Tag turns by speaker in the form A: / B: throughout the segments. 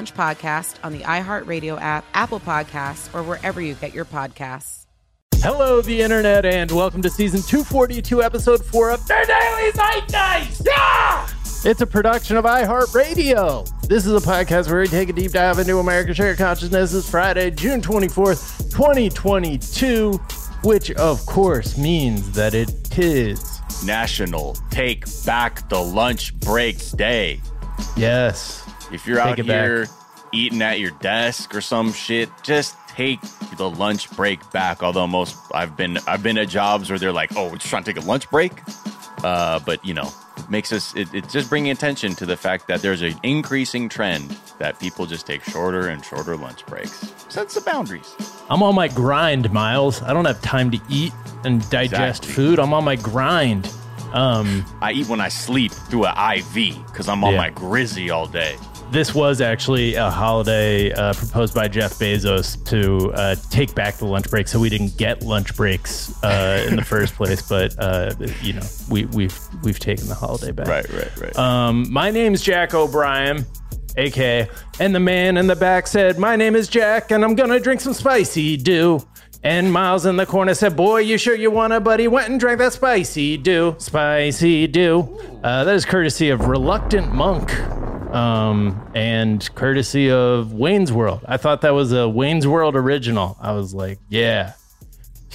A: podcast on the iHeartRadio app, Apple Podcasts, or wherever you get your podcasts.
B: Hello, the internet, and welcome to season 242, episode 4 of The Daily Zeitgeist! Yeah! It's a production of iHeartRadio. This is a podcast where we take a deep dive into American shared consciousness. It's Friday, June 24th, 2022, which of course means that it is
C: National Take Back the Lunch Break Day.
B: Yes.
C: If you're take out here back. eating at your desk or some shit, just take the lunch break back. Although most I've been I've been at jobs where they're like, "Oh, we're just trying to take a lunch break," uh, but you know, makes us it, it's just bringing attention to the fact that there's an increasing trend that people just take shorter and shorter lunch breaks sets the boundaries
B: i'm on my grind miles i don't have time to eat and digest exactly. food i'm on my grind
C: um, i eat when i sleep through an iv because i'm on yeah. my grizzy all day
B: this was actually a holiday uh, proposed by Jeff Bezos to uh, take back the lunch break, so we didn't get lunch breaks uh, in the first place. But uh, you know, we, we've we've taken the holiday back.
C: Right, right, right.
B: Um, my name's Jack O'Brien, aka, and the man in the back said, "My name is Jack, and I'm gonna drink some spicy dew." And Miles in the corner said, Boy, you sure you wanna? But he went and drank that spicy dew. Spicy dew. Uh, that is courtesy of Reluctant Monk um, and courtesy of Wayne's World. I thought that was a Wayne's World original. I was like, yeah.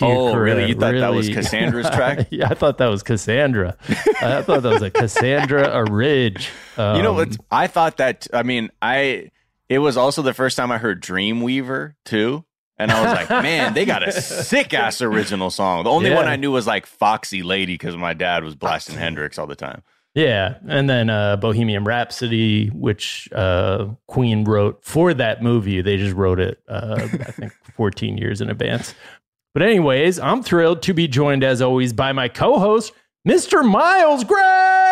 C: Oh, really? You thought really... that was Cassandra's track?
B: yeah, I thought that was Cassandra. I thought that was a Cassandra a Ridge.
C: Um, you know what? Um, I thought that. I mean, I. It was also the first time I heard Dreamweaver too. And I was like, man, they got a sick ass original song. The only yeah. one I knew was like Foxy Lady because my dad was blasting Hendrix all the time.
B: Yeah, and then uh, Bohemian Rhapsody, which uh, Queen wrote for that movie. They just wrote it, uh, I think, 14 years in advance. But anyways, I'm thrilled to be joined as always by my co-host, Mr. Miles Gray.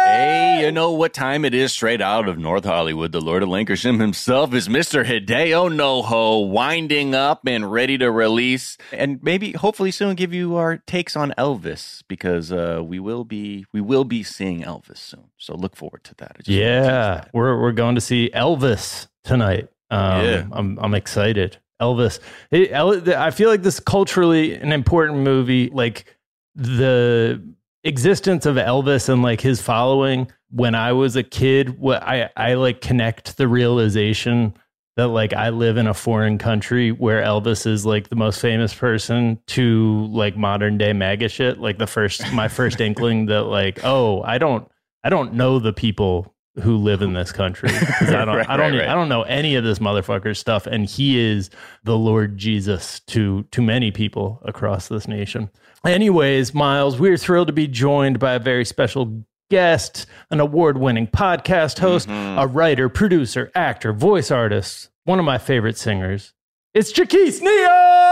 C: Hey, you know what time it is? Straight out of North Hollywood, the Lord of Lancashire himself is Mr. Hideo Noho, winding up and ready to release, and maybe hopefully soon give you our takes on Elvis because uh, we will be we will be seeing Elvis soon. So look forward to that.
B: Yeah, that. we're we're going to see Elvis tonight. Um, yeah, I'm I'm excited. Elvis. I feel like this culturally an important movie. Like the existence of Elvis and like his following when I was a kid, what I, I like connect the realization that like I live in a foreign country where Elvis is like the most famous person to like modern day MAGA shit. Like the first, my first inkling that like, oh, I don't, I don't know the people who live in this country. I don't,
C: Right,
B: I don't,
C: right, right.
B: I don't know any of this motherfucker's stuff, and he is the Lord Jesus to to many people across this nation. Anyways, Miles, we're thrilled to be joined by a very special guest, an award-winning podcast host,
C: Mm-hmm.
B: a writer, producer, actor, voice artist, one of my favorite singers. It's Jacquis Neal.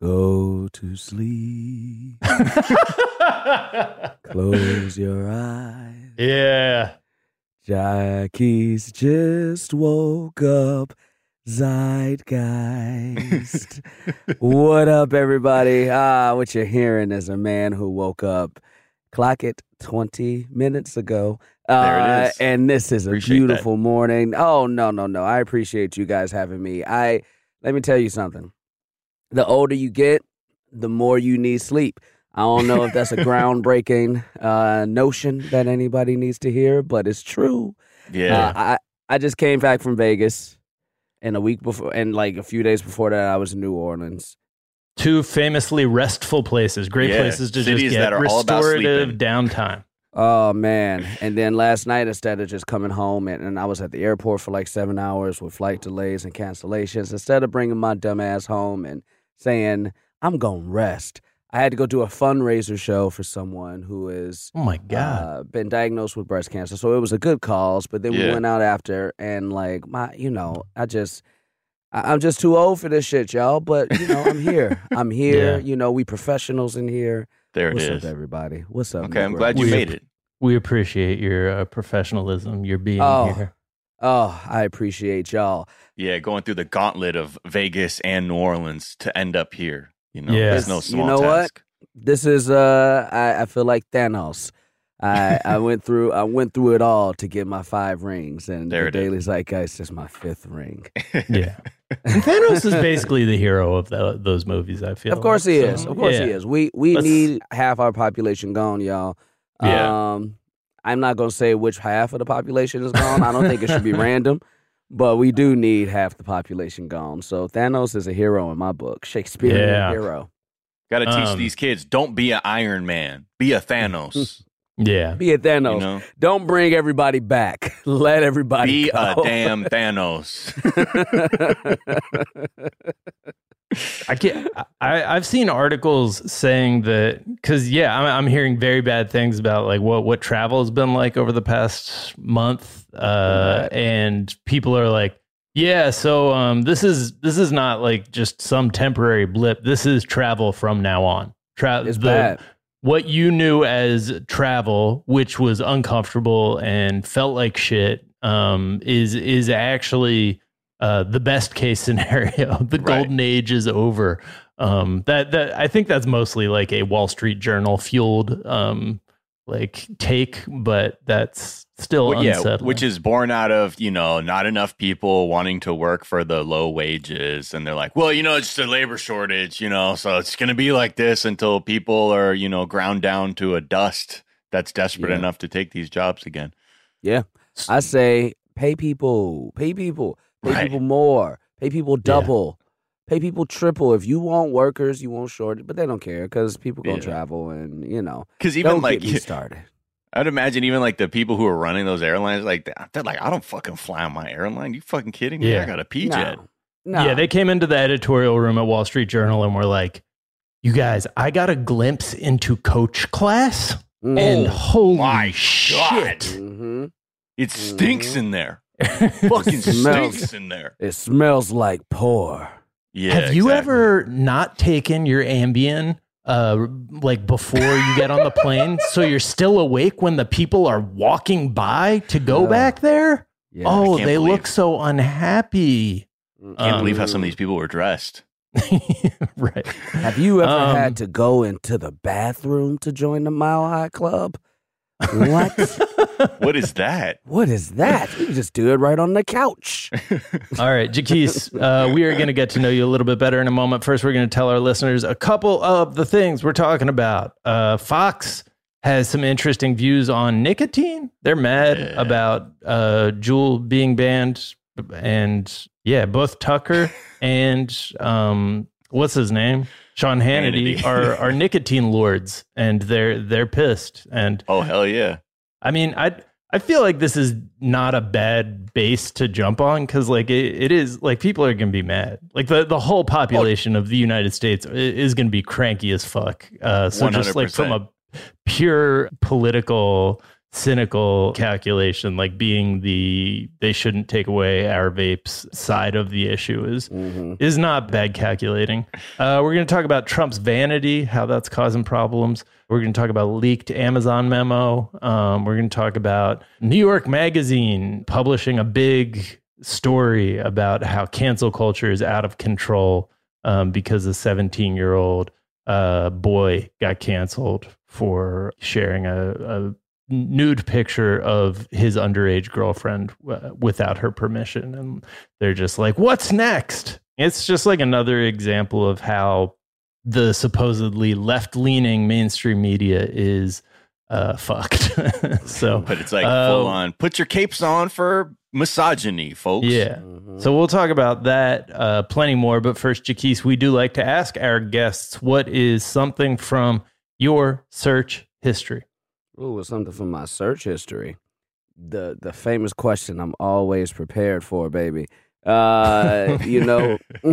D: Go to sleep. Close your eyes.
B: yeah.
D: Jackie's just woke up. Zeitgeist. what up, everybody? Ah, what you're hearing is a man who woke up. Clock it 20 minutes ago. Uh,
C: There it is.
D: And this is a
C: Appreciate that.
D: beautiful morning. Oh, no, no, no. I appreciate you guys having me. I let me tell you something. The older you get, the more you need sleep. I don't know if that's a groundbreaking uh, notion that anybody needs to hear, but it's true.
C: Yeah.
D: Uh, I I just came back from Vegas, and a week before, and like a few days before that, I was in New Orleans.
B: Two famously restful places, great
C: Yeah,
B: places to just get
C: that are all about
B: restorative downtime.
D: Oh man! And then last night, instead of just coming home, and, and I was at the airport for like seven hours with flight delays and cancellations. Instead of bringing my dumb ass home and saying I'm gonna rest, I had to go do a fundraiser show for someone who is
B: Oh my god!
D: uh, been diagnosed with breast cancer. So it was a good cause, but then we went out after and like my, you know, I just, I, I'm just too old for this shit, y'all. But you know, I'm here. I'm here.
B: Yeah.
D: You know, we professionals in here.
C: there it
D: What's
C: is.
D: up, everybody? What's up?
C: Okay, I'm glad you
B: We-
C: made it.
B: we appreciate your uh, professionalism, your being
D: Oh.
B: here.
D: Oh, I appreciate y'all.
C: Yeah, going through the gauntlet of Vegas and New Orleans to end up here. You know,
B: Yeah.
C: it's no
D: You
C: small
D: know what?
C: task.
D: This is uh, I, I feel like Thanos. I, I went through I went through it all to get my five rings, and
C: There
D: the
C: it is.
D: Daily Zeitgeist is my fifth ring.
B: Yeah, and Thanos is basically the hero of tho- those movies. I feel.
D: Of course he
B: So,
D: is. Of course he is. We we
B: Let's-
D: need half our population gone, y'all.
C: Yeah.
D: Um, I'm not gonna say which half of the population is gone. I don't think it should be random, but we do need half the population gone. So Thanos is a hero in my book, Shakespearean
B: Yeah.
D: hero.
C: Got to teach
B: Um,
C: these kids don't be an Iron Man, be a Thanos.
B: Yeah,
D: Be a Thanos.
C: you know,
D: Don't bring everybody back. Let everybody
C: be
D: go.
C: a damn Thanos.
B: I can't. I I've seen articles saying that because yeah, I'm I'm hearing very bad things about like what what travel has been like over the past month, uh, and people are like, yeah, so um, this is this is not like just some temporary blip. This is travel from now on. Tra-
D: It's
B: the-
D: bad.
B: what you knew as travel, which was uncomfortable and felt like shit, um, is is actually uh, the best case scenario. the
C: Right.
B: golden age is over. Um, that that I think that's mostly like a Wall Street Journal fueled um, like take, but that's still
C: Well, yeah, which is born out of you know not enough people wanting to work for the low wages, and they're like, well, you know, it's just a labor shortage, you know, so it's going to be like this until people are you know ground down to a dust that's desperate
D: Yeah.
C: enough to take these jobs again.
D: Yeah. I say pay people, pay people, pay
C: Right.
D: people more, pay people double, pay people triple. If you want workers, you want short, but they don't care because people gonna
C: Yeah.
D: travel and you know.
C: Because even
D: don't
C: like
D: get me started.
C: I'd imagine even like the people who are running those airlines, like they're like, I don't fucking fly on my airline. You fucking kidding me?
B: Yeah.
C: I got a P jet.
D: No, no.
B: Yeah, they came into the editorial room at Wall Street Journal and were like, "You guys, I got a glimpse into coach class,
D: Mhm.
B: and holy
C: my
B: shit!"
D: Mhm.
C: It stinks
D: Mhm.
C: in there. Fucking
D: Smells.
C: stinks in there.
D: It smells like pour.
C: Yeah.
B: Have you
C: exactly.
B: ever not taken your Ambien uh, like before you get on the plane, so you're still awake when the people are walking by to go
D: Yeah.
B: back there?
D: Yeah.
B: oh, they
C: believe-
B: look so unhappy.
C: Can't
B: Um,
C: believe how some of these people were dressed.
B: right.
D: Have you ever
B: Um,
D: had to go into the bathroom to join the Mile High Club? What?
C: What is that?
D: what is that? You just do it right on the couch.
B: All right, Jacquis, uh, we are going to get to know you a little bit better in a moment. First, we're going to tell our listeners a couple of the things we're talking about. Uh, Fox has some interesting views on nicotine. They're mad
C: Yeah.
B: about uh, Juul being banned. And yeah, both Tucker and um, what's his name? Sean Hannity,
C: Hannity.
B: are, are nicotine lords and they're they're pissed. And
C: Oh hell yeah.
B: I mean, I I feel like this is not a bad base to jump on because like it, it is like people are gonna be mad. Like the, the whole population of the United States is gonna be cranky as fuck. Uh, so just like from a pure political cynical calculation like being the they shouldn't take away our vapes side of the issue is mm-hmm. is not bad calculating. Uh, we're going to talk about trump's vanity how that's causing problems. We're going to talk about leaked amazon memo. Um, we're going to talk about new york magazine publishing a big story about how cancel culture is out of control um, because a 17 year old uh, boy got canceled for sharing a, a nude picture of his underage girlfriend uh, without her permission. And they're just like what's next? It's just like another example of how the supposedly left-leaning mainstream media is uh fucked. So
C: but it's like uh, full on put your capes on for misogyny folks.
B: Yeah. Mm-hmm. so we'll talk about that uh plenty more. But first Jacquis, we do like to ask our guests what is something from your search history
D: Ooh, something from my search history. The the famous question I'm always prepared for, baby. Uh, you know,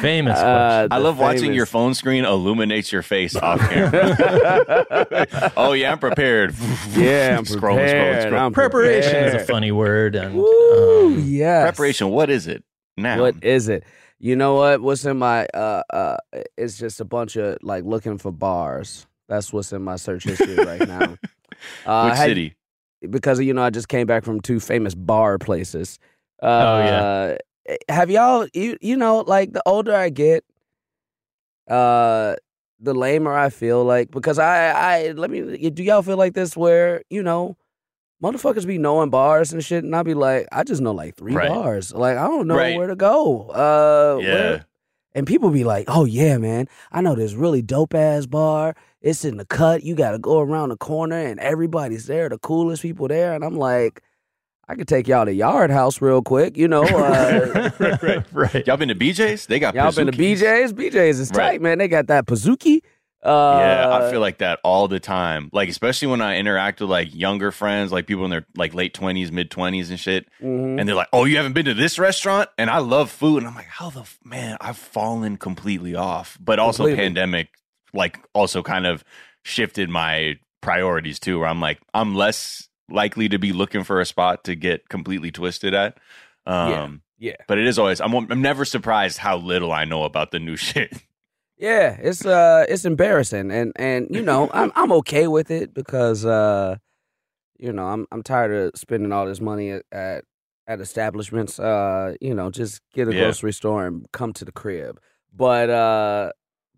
B: famous. Uh,
C: I love
D: famous...
C: watching your phone screen illuminates your face off camera. oh yeah, I'm prepared.
D: Yeah, I'm scroll, prepared. Scroll, scroll. I'm
B: Preparation
D: prepared.
B: is a funny word, and
D: Ooh, um, yes.
C: preparation. What is it now?
D: What is it? You know what? What's in my? Uh, uh, it's just a bunch of like looking for bars. That's what's in my search history right now.
C: Uh, Which city?
D: Because you know, I just came back from two famous bar places. Uh,
B: oh yeah.
D: Eh, have y'all? You you know, like the older I get, uh, the lamer I feel like because I I let me. Do y'all feel like this where you know? Motherfuckers be knowing bars and shit, and I be like, I just know like three right. bars. Like I don't know right. where to go. Uh,
C: yeah. Where,
D: and people be like, "Oh yeah, man, I know this really dope ass bar. It's in the cut. You got to go around the corner, and everybody's there. The coolest people there." And I'm like, "I could take y'all to Yard House real quick, you know." Uh,
C: right, right, right. Y'all been to BJ's? They got
D: y'all been to BJ's. BJ's is right. tight, man. They got that Pizookie.
C: Uh, yeah, I feel like that all the time. Like especially when I interact with like younger friends, like people in their like late twenties, mid twenties, and shit. Mm-hmm. And they're like, "Oh, you haven't been to this restaurant?" And I love food, and I'm like, "How the f- man? I've fallen completely off." But also, completely. pandemic like also kind of shifted my priorities too. Where I'm like, I'm less likely to be looking for a spot to get completely twisted at.
D: Um, yeah, yeah.
C: But it is always. I'm. I'm never surprised how little I know about the new shit.
D: Yeah, it's uh it's embarrassing and and you know, I'm I'm okay with it because uh you know, I'm I'm tired of spending all this money at at, at establishments. Uh, you know, just get a yeah. grocery store and come to the crib. But uh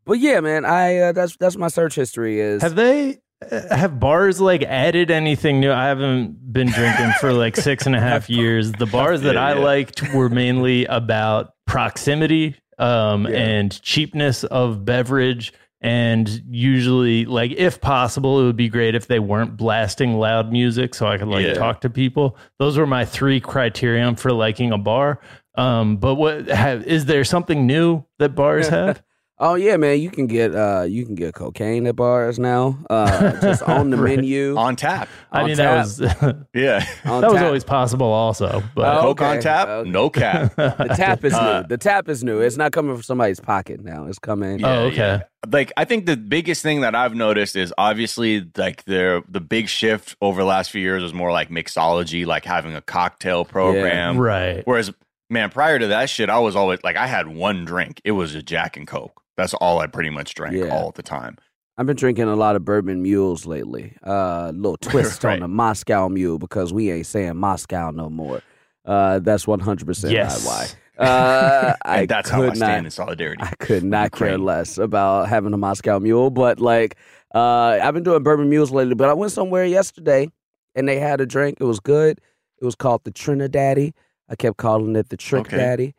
D: but yeah, man, I uh, that's that's my search history is
B: Have they uh, have bars like added anything new? I haven't been drinking for like six and a half years. The bars that I liked were mainly about proximity um, yeah. and cheapness of beverage. And usually, like if possible, it would be great if they weren't blasting loud music, so I could like yeah. talk to people. Those were my three criterion for liking a bar. Um, but what have, is there something new that bars have?
D: Oh yeah, man, you can get uh you can get cocaine at bars now. Uh just on the right. menu.
C: On tap.
B: I mean tap. that was
C: Yeah.
B: that was always possible also. But
C: oh, Coke okay. on tap, okay. no cap.
D: the tap is uh, new. The tap is new. It's not coming from somebody's pocket now. It's coming.
B: Yeah, oh, okay. Yeah.
C: Like I think the biggest thing that I've noticed is obviously like the the big shift over the last few years was more like mixology, like having a cocktail program.
B: Yeah. Right.
C: Whereas man, prior to that shit, I was always like I had one drink. It was a Jack and Coke. That's all I pretty much drank yeah. all the time.
D: I've been drinking a lot of bourbon mules lately. A uh, little twist right. on the Moscow mule because we ain't saying Moscow no more. Uh, that's one hundred percent why.
C: Uh, I that's how I stand in solidarity.
D: I could not care less about having a Moscow mule, but like uh, I've been doing bourbon mules lately. But I went somewhere yesterday and they had a drink. It was good. It was called the Trinidaddy. I kept calling it the Trick okay. Daddy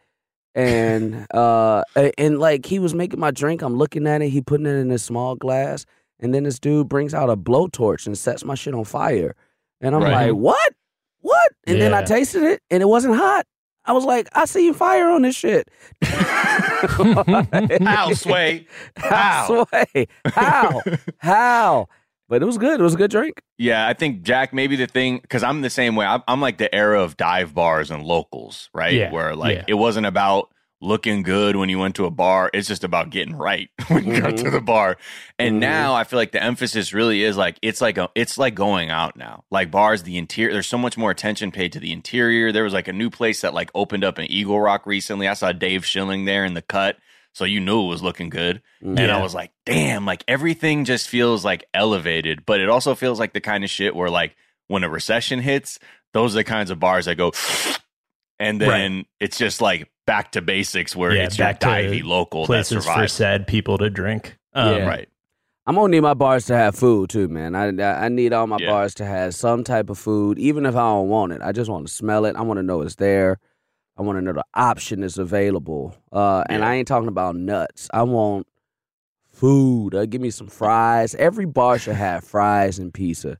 D: and uh and like he was making my drink. I'm looking at it. He putting it in a small glass. And then this dude brings out a blowtorch and sets my shit on fire. And i'm right. like what? What? And yeah. then i tasted it and it wasn't hot. I was like i see fire on this shit.
C: How sway? How?
D: Sway? How? How But it was good. It was a good drink.
C: Yeah, I think Jack. Maybe the thing because I'm the same way. I'm, I'm, like the era of dive bars and locals, right?
B: Yeah,
C: Where like
B: yeah.
C: it wasn't about looking good when you went to a bar. It's just about getting right when you got to the bar. And
D: Mhm.
C: now I feel like the emphasis really is like it's like a, it's like going out now. Like bars, the interior. There's so much more attention paid to the interior. There was like a new place that like opened up in Eagle Rock recently. I saw Dave Schilling there in the cut. So you knew it was looking good. And I was like, damn, like everything just feels like elevated, but it also feels like the kind of shit where like when a recession hits, those are the kinds of bars that go and then it's just like back to basics where
B: Yeah,
C: it's your
B: back to
C: divey local that
B: Places for
C: survives.
B: sad people to drink. Um,
D: Yeah.
C: Right.
D: I'm gonna need my bars to have food too, man. I I I need all my
C: Yeah.
D: bars to have some type of food, even if I don't want it. I just want to smell it. I want to know it's there. I want to know the option is available. Uh, and
C: Yeah.
D: I ain't talking about nuts. I want food. Uh, give me some fries. Every bar should have fries and pizza.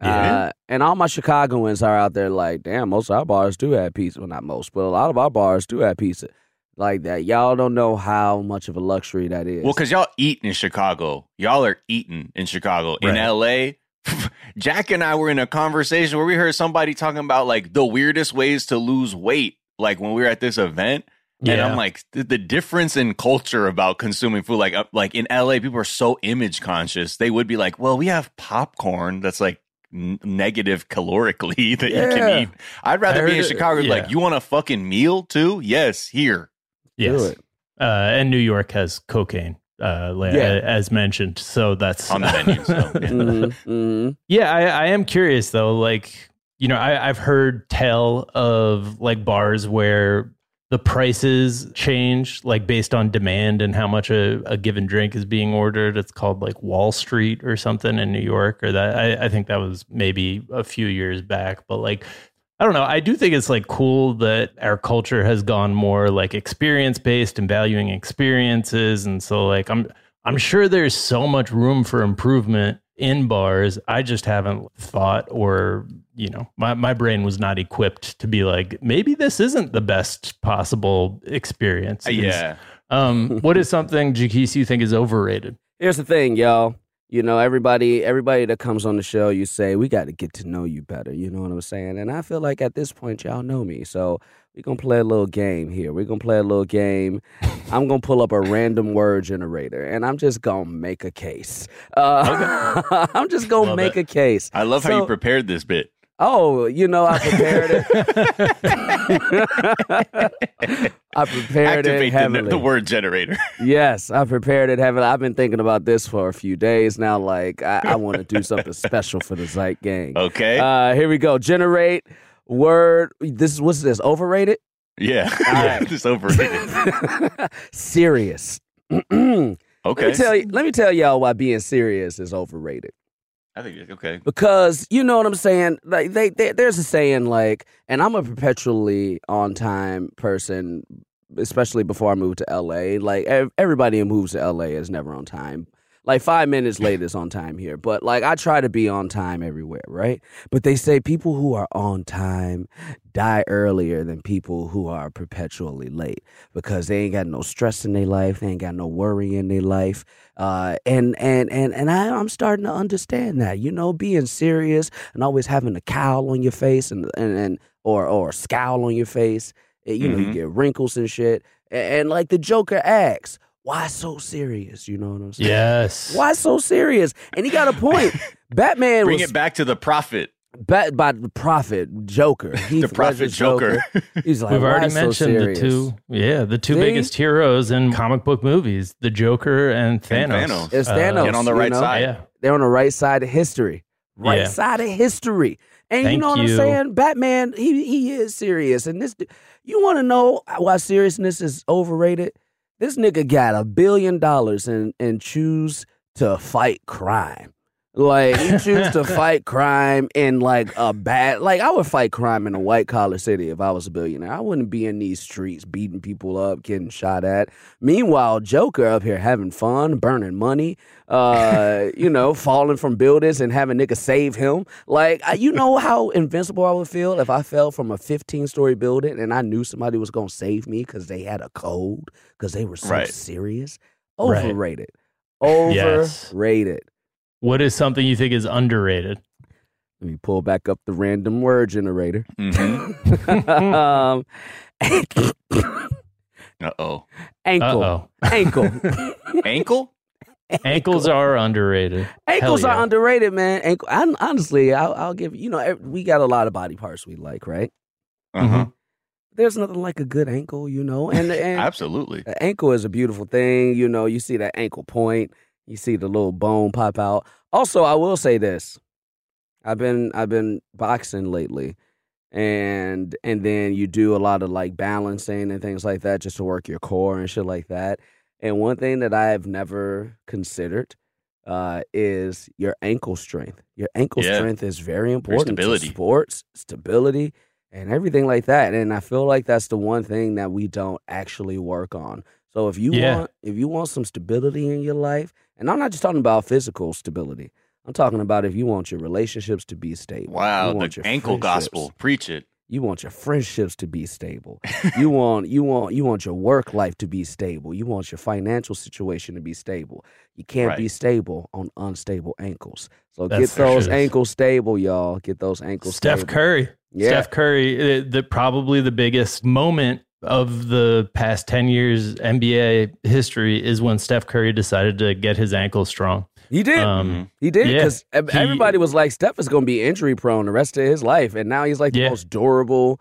C: Yeah.
D: Uh, and all my Chicagoans are out there like, damn, most of our bars do have pizza. Well, not most, but a lot of our bars do have pizza. Like that. Y'all don't know how much of a luxury that is.
C: Well, because y'all eat in Chicago. Y'all are eating in Chicago. In LA, Jack and I were in a conversation where we heard somebody talking about like the weirdest ways to lose weight, like when we were at this event. And
B: Yeah.
C: I'm like, the, the difference in culture about consuming food, like, uh, like in LA, people are so image conscious. They would be like, well, we have popcorn that's like n- negative calorically that you can eat. I'd rather be in
B: heard it-
C: Chicago.
B: yeah.
C: Like, you want a fucking meal too? Yes, here.
D: Do
B: Yes. Uh, and New York has cocaine, uh,
D: Yeah.
B: as mentioned. So that's
C: On the menu, so, yeah.
D: Mhm, mhm.
B: Yeah, I, I am curious though. Like, you know, I, I've heard tell of like bars where the prices change, like based on demand and how much a, a given drink is being ordered. It's called like Wall Street or something in New York, or that I, I think that was maybe a few years back. But like, I don't know. I do think it's like cool that our culture has gone more like experience based and valuing experiences. And so like I'm I'm sure there's so much room for improvement in bars. I just haven't thought or you know, my, my brain was not equipped to be like, maybe this isn't the best possible experience.
C: Yeah.
B: Um, what is something, Jacquis, you think is overrated?
D: Here's the thing, y'all. You know, everybody, everybody that comes on the show, you say we got to get to know you better. You know what I'm saying? And I feel like at this point, y'all know me. So we're gonna play a little game here. We're gonna play a little game. I'm gonna pull up a random word generator, and I'm just gonna make a case. Uh, I'm just gonna
B: Love
D: make
B: it.
D: a case.
C: I love how you prepared this bit.
D: Oh, you know, I prepared it. I prepared it
C: Activate the,
D: heavily.
C: the word generator.
D: Yes, I prepared it heavily. I've been thinking about this for a few days now. Like, I, I want to do something special for the Zeit gang.
C: Okay.
D: Uh, here we go. Generate word. This is what's this? Overrated?
C: yeah. yeah.
D: right.
C: Just overrated.
D: serious. let me
C: Okay.
D: tell you. Let me tell y'all why being serious is overrated.
C: I think it's okay.
D: because you know what I'm saying. Like they, they, there's a saying like, and I'm a perpetually on time person, especially before I moved to LA. Like everybody who moves to LA is never on time. Like five minutes late is on time here, but like I try to be on time everywhere, right? But they say people who are on time die earlier than people who are perpetually late because they ain't got no stress in their life, they ain't got no worry in their life, uh, and and and and I, I'm starting to understand that. You know, being serious and always having a cowl on your face and and, and or or a scowl on your face. eh, You know, you
C: Mhm.
D: get wrinkles and shit. And, and like the Joker asks, "Why so serious?" You know what I'm saying?
B: Yes.
D: Why so serious? And he got a point. Batman
C: Bring
D: was
C: it back to the prophet.
D: bat by the prophet Joker. Heath
C: the prophet
D: Ledger's
C: Joker.
D: He's like,
B: We've
D: "Why
B: already
D: so
B: mentioned the two, yeah, the two
D: See?
B: biggest heroes in comic book movies, the Joker and Thanos.
C: And Thanos.
D: It's
B: Uh,
D: Thanos.
C: Get on the
D: you
C: right
D: know?
C: side.
B: Yeah.
D: They're on the right side of history. Right
B: Yeah.
D: side of history. And you know what I'm saying? Batman, he he is serious. And this you want to know why seriousness is overrated? This nigga got a billion dollars and and choose to fight crime. Like he choose to fight crime in like a bad like I would fight crime in a white collar city if I was a billionaire. I wouldn't be in these streets beating people up, getting shot at. Meanwhile, Joker up here having fun, burning money, uh, you know, falling from buildings and having niggas save him. Like, I, you know how invincible I would feel if I fell from a 15 story building and I knew somebody was gonna save me because they had a code because they were so
C: Right.
D: serious.
B: Right.
D: Overrated.
B: Yes.
D: Overrated.
B: What is something you think is underrated?
D: Let me pull back up the random word generator.
E: Mm-hmm.
D: um,
E: Uh oh.
D: ankle,
B: Uh-oh.
D: ankle,
E: Ankle?
B: Ankles are underrated.
D: ankles
B: Hell
D: are underrated, man. Ankle. I, honestly, I'll, I'll give you know we got a lot of body parts we like, right?
E: Uh-huh.
D: There's nothing like a good ankle, you know, and and
E: Absolutely.
D: The ankle is a beautiful thing. You know, you see that ankle point, you see the little bone pop out. Also, I will say this. I've been I've been boxing lately. And and then you do a lot of like balancing and things like that just to work your core and shit like that. And one thing that I've never considered uh, is your ankle strength. Your ankle
E: Yeah.
D: strength is very important
E: stability.
D: to sports, stability, and everything like that. And I feel like that's the one thing that we don't actually work on. So if you
B: Yeah.
D: want if you want some stability in your life, and I'm not just talking about physical stability. I'm talking about if you want your relationships to be stable.
E: Wow.
D: you want
E: The
D: your
E: ankle gospel. Preach it.
D: You want your friendships to be stable. you want you want you want your work life to be stable. You want your financial situation to be stable. You can't be stable on unstable ankles. So
B: That's
D: get those ankles stable, y'all. Get those ankles
B: Steph
D: stable.
B: Curry.
D: Yeah.
B: Steph Curry, uh, the probably the biggest moment of the past 10 years NBA history is when Steph Curry decided to get his ankle strong.
D: He did.
B: Um,
D: He did
B: yeah.
D: because
B: He-
D: everybody was like, Steph is going to be injury prone the rest of his life, and now he's like the
B: Yeah.
D: most durable,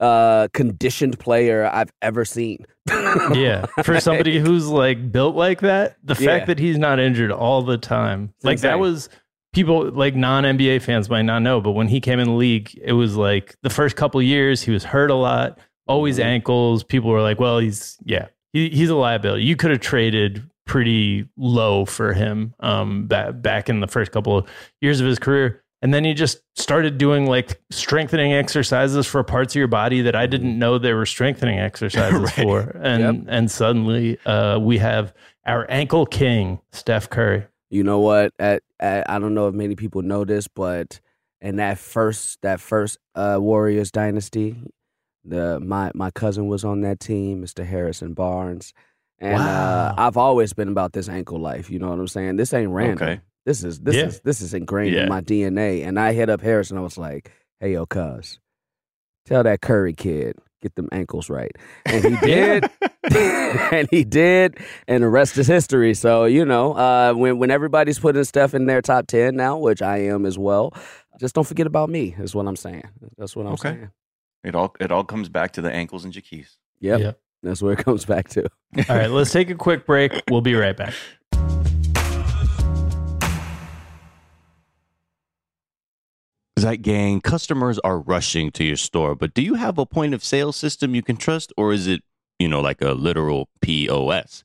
D: uh, conditioned player I've ever seen.
B: yeah, for somebody who's like built like that, the
D: Yeah.
B: fact that he's not injured all the time,
D: It's
B: like that was people like non NBA fans might not know, but when he came in the league, it was like the first couple years he was hurt a lot, always
D: Mhm.
B: ankles. People were like, "Well, he's yeah, he, he's a liability." You could have traded pretty low for him um back back in the first couple of years of his career. And then he just started doing like strengthening exercises for parts of your body that I didn't know there were strengthening exercises
E: Right.
B: for. And and suddenly uh, we have our ankle king, Steph Curry.
D: You know what? At, at, I don't know if many people know this, but in that first that first uh, Warriors dynasty, the my my cousin was on that team, Mr. Harrison Barnes, and uh, I've always been about this ankle life. You know what I'm saying? This ain't random.
E: Okay.
D: This is this
B: Yeah.
D: is this is ingrained
E: Yeah.
D: in my DNA. And I hit up Harrison. I was like, "Hey, yo, cuz, tell that Curry kid get them ankles right." And he did. and he did, and the rest is history. So you know, uh, when when everybody's putting stuff in their top ten now, which I am as well, just don't forget about me. Is what I'm saying. That's what I'm
E: Okay.
D: saying.
E: It all it all comes back to the ankles and Jacquis.
D: Yep,
B: Yep.
D: that's where it comes back to.
B: All right, let's take a quick break. We'll be right back.
E: Zeit gang, customers are rushing to your store, but do you have a point of sale system you can trust, or is it, you know, like a literal POS?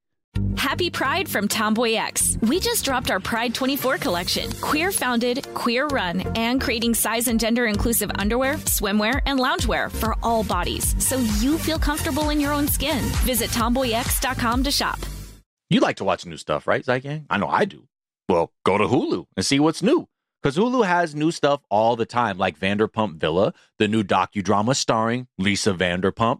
F: Happy Pride from Tomboy X. We just dropped our Pride 24 collection. Queer founded, queer run, and creating size and gender inclusive underwear, swimwear, and loungewear for all bodies so you feel comfortable in your own skin. Visit tomboyx.com to shop.
E: You like to watch new stuff, right, Zeitgang? I know I do. Well, go to Hulu and see what's new. Because Hulu has new stuff all the time, like Vanderpump Villa, the new docudrama starring Lisa Vanderpump.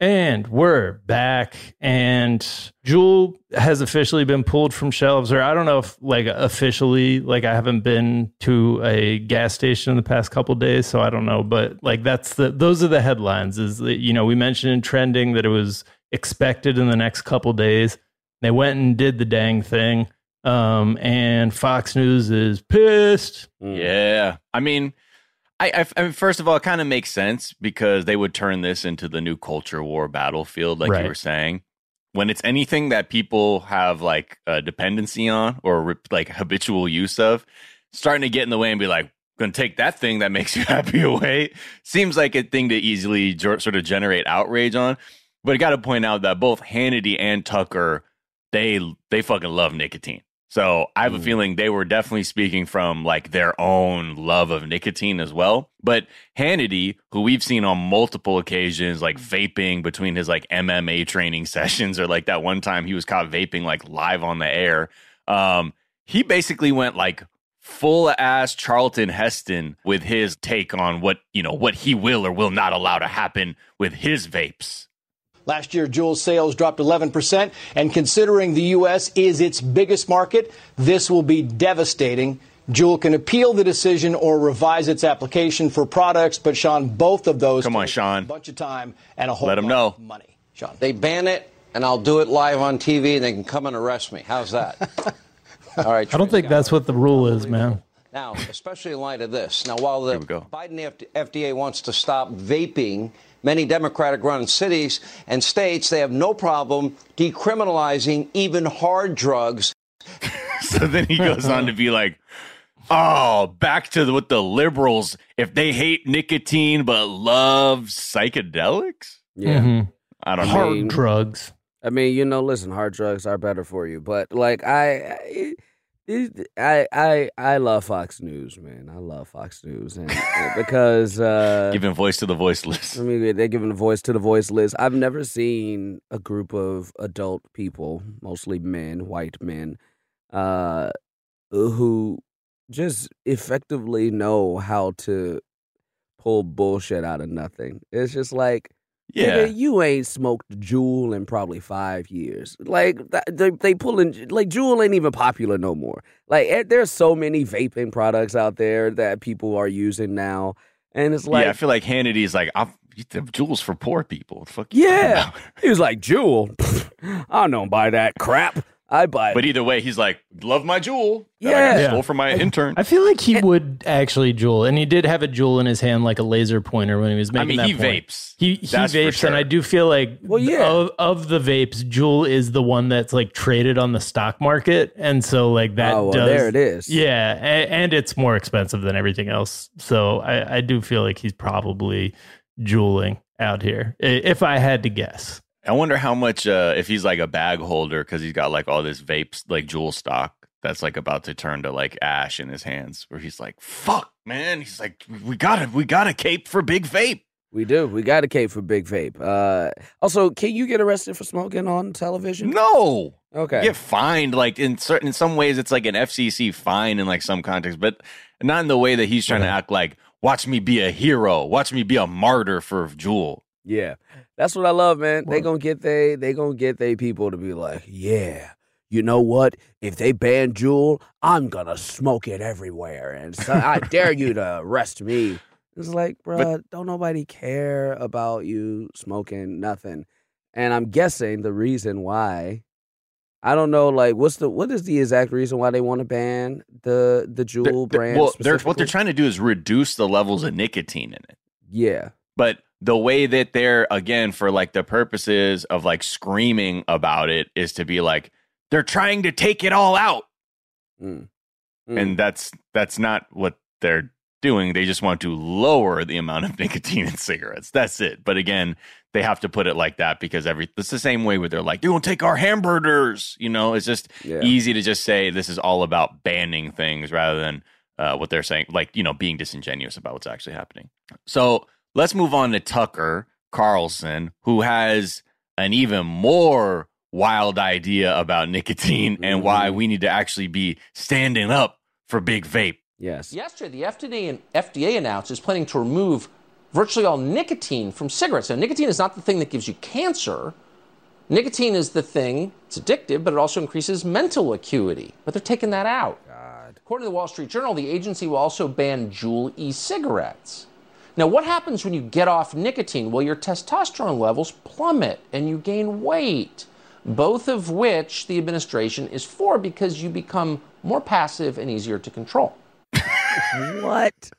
B: And we're back. And Juul has officially been pulled from shelves, or I don't know if like officially, like I haven't been to a gas station in the past couple days, so I don't know. But like that's the those are the headlines. Is that you know we mentioned in trending that it was expected in the next couple days. They went and did the dang thing. Um, and Fox News is pissed.
C: Yeah, I mean I, I, I mean, first of all, it kind of makes sense because they would turn this into the new culture war battlefield, like right. you were saying. When it's anything that people have like a dependency on or like habitual use of, starting to get in the way and be like, going to take that thing that makes you happy away seems like a thing to easily sort of generate outrage on. But I got to point out that both Hannity and Tucker, they they fucking love nicotine. So I have a mm. feeling they were definitely speaking from like their own love of nicotine as well. But Hannity, who we've seen on multiple occasions, like vaping between his like MMA training sessions, or like that one time he was caught vaping like live on the air. Um, he basically went like full ass Charlton Heston with his take on what you know what he will or will not allow to happen with his vapes.
G: Last year, Juul's sales dropped 11%, and considering the U.S. is its biggest market, this will be devastating. Juul can appeal the decision or revise its application for products, but Sean, both of those
C: come on, Sean,
G: a bunch of time and a whole
C: let them know
G: money. Sean,
H: they ban it, and I'll do it live on TV, and they can come and arrest me. How's that?
B: All right, I don't think that's what the rule is, man.
H: Now, especially in light of this, now while the Biden FDA wants to stop vaping many Democratic run cities and states, they have no problem decriminalizing even hard drugs.
C: so then he goes on to be like, oh, back to the, what the liberals, if they hate nicotine but love psychedelics?
D: Yeah. Mm-hmm.
C: I don't know.
B: hard
C: know.
B: drugs.
D: I mean, you know, listen, hard drugs are better for you, but like I, I I I love Fox News, man. I love Fox News, and because uh,
C: giving voice to the voiceless.
D: I mean, they're giving a voice to the voiceless. I've never seen a group of adult people, mostly men, white men, uh, who just effectively know how to pull bullshit out of nothing. It's just like yeah, Nigga, you ain't smoked Juul in probably five years. Like they, they pulling like Juul ain't even popular no more. Like eh, there's so many vaping products out there that people are using now, and it's like
C: yeah, I feel like Hannity's like I'm Juul's for poor people. Fuck
D: yeah, he was like Juul. I don't buy that crap. I buy it.
C: But either way, he's like, love my Juul. that I
D: Yeah.
C: got
B: Yeah.
C: stole from my intern.
B: I feel like he would actually juul, and he did have a Juul in his hand, like a laser pointer when he was
C: I
B: making
C: mean,
B: that
C: he
B: point.
C: vapes.
B: He he
C: That's for
B: vapes, and I do feel like
D: Well, yeah.
B: of, of the vapes, Juul is the one that's like traded on the stock market, and so like that.
D: Oh, well,
B: does,
D: there it is.
B: Yeah, and, and it's more expensive than everything else. So I, I do feel like he's probably juuling out here, if I had to guess.
C: I wonder how much uh, if he's like a bag holder because he's got like all this vapes like Juul stock that's like about to turn to like ash in his hands where he's like fuck man he's like we gotta we gotta cape for big vape
D: We do. We got a cape for Big Vape. Uh, also, can you get arrested for smoking on television?
C: no
D: Okay.
C: you get fined like in certain in some ways it's like an FCC fine in like some context but not in the way that he's trying to act like watch me be a hero watch me be a martyr for Juul
D: Yeah, that's what I love, man. They gonna get they they gonna get they people to be like, yeah, you know what? If they ban Juul, I'm gonna smoke it everywhere, and so I dare you to arrest me. It's like, bruh, don't nobody care about you smoking nothing. And I'm guessing the reason why. I don't know, like, what's the what is the exact reason why they want to ban the the
C: they're-
D: brand?
C: well they're, what they're trying to do is reduce the levels of nicotine in it
D: Yeah,
C: but the way that they're again for like the purposes of like screaming about it is to be like they're trying to take it all out
D: Mm. Mm.
C: and that's that's not what they're doing they just want to lower the amount of nicotine in cigarettes that's it but again they have to put it like that because every it's the same way where they're like they won't take our hamburgers you know it's just
D: Yeah.
C: easy to just say this is all about banning things rather than uh, what they're saying like you know being disingenuous about what's actually happening so let's move on to tucker carlson who has an even more wild idea about nicotine and why mm-hmm. we need to actually be standing up for big vape
D: yes.
I: Yesterday, the FDA, and FDA announced it's planning to remove virtually all nicotine from cigarettes. Now, nicotine is not the thing that gives you cancer. Nicotine is the thing, it's addictive, but it also increases mental acuity. But they're taking that out. God. According to the Wall Street Journal, the agency will also ban Juul e cigarettes. Now, what happens when you get off nicotine? Well, your testosterone levels plummet and you gain weight, both of which the administration is for because you become more passive and easier to control.
D: What?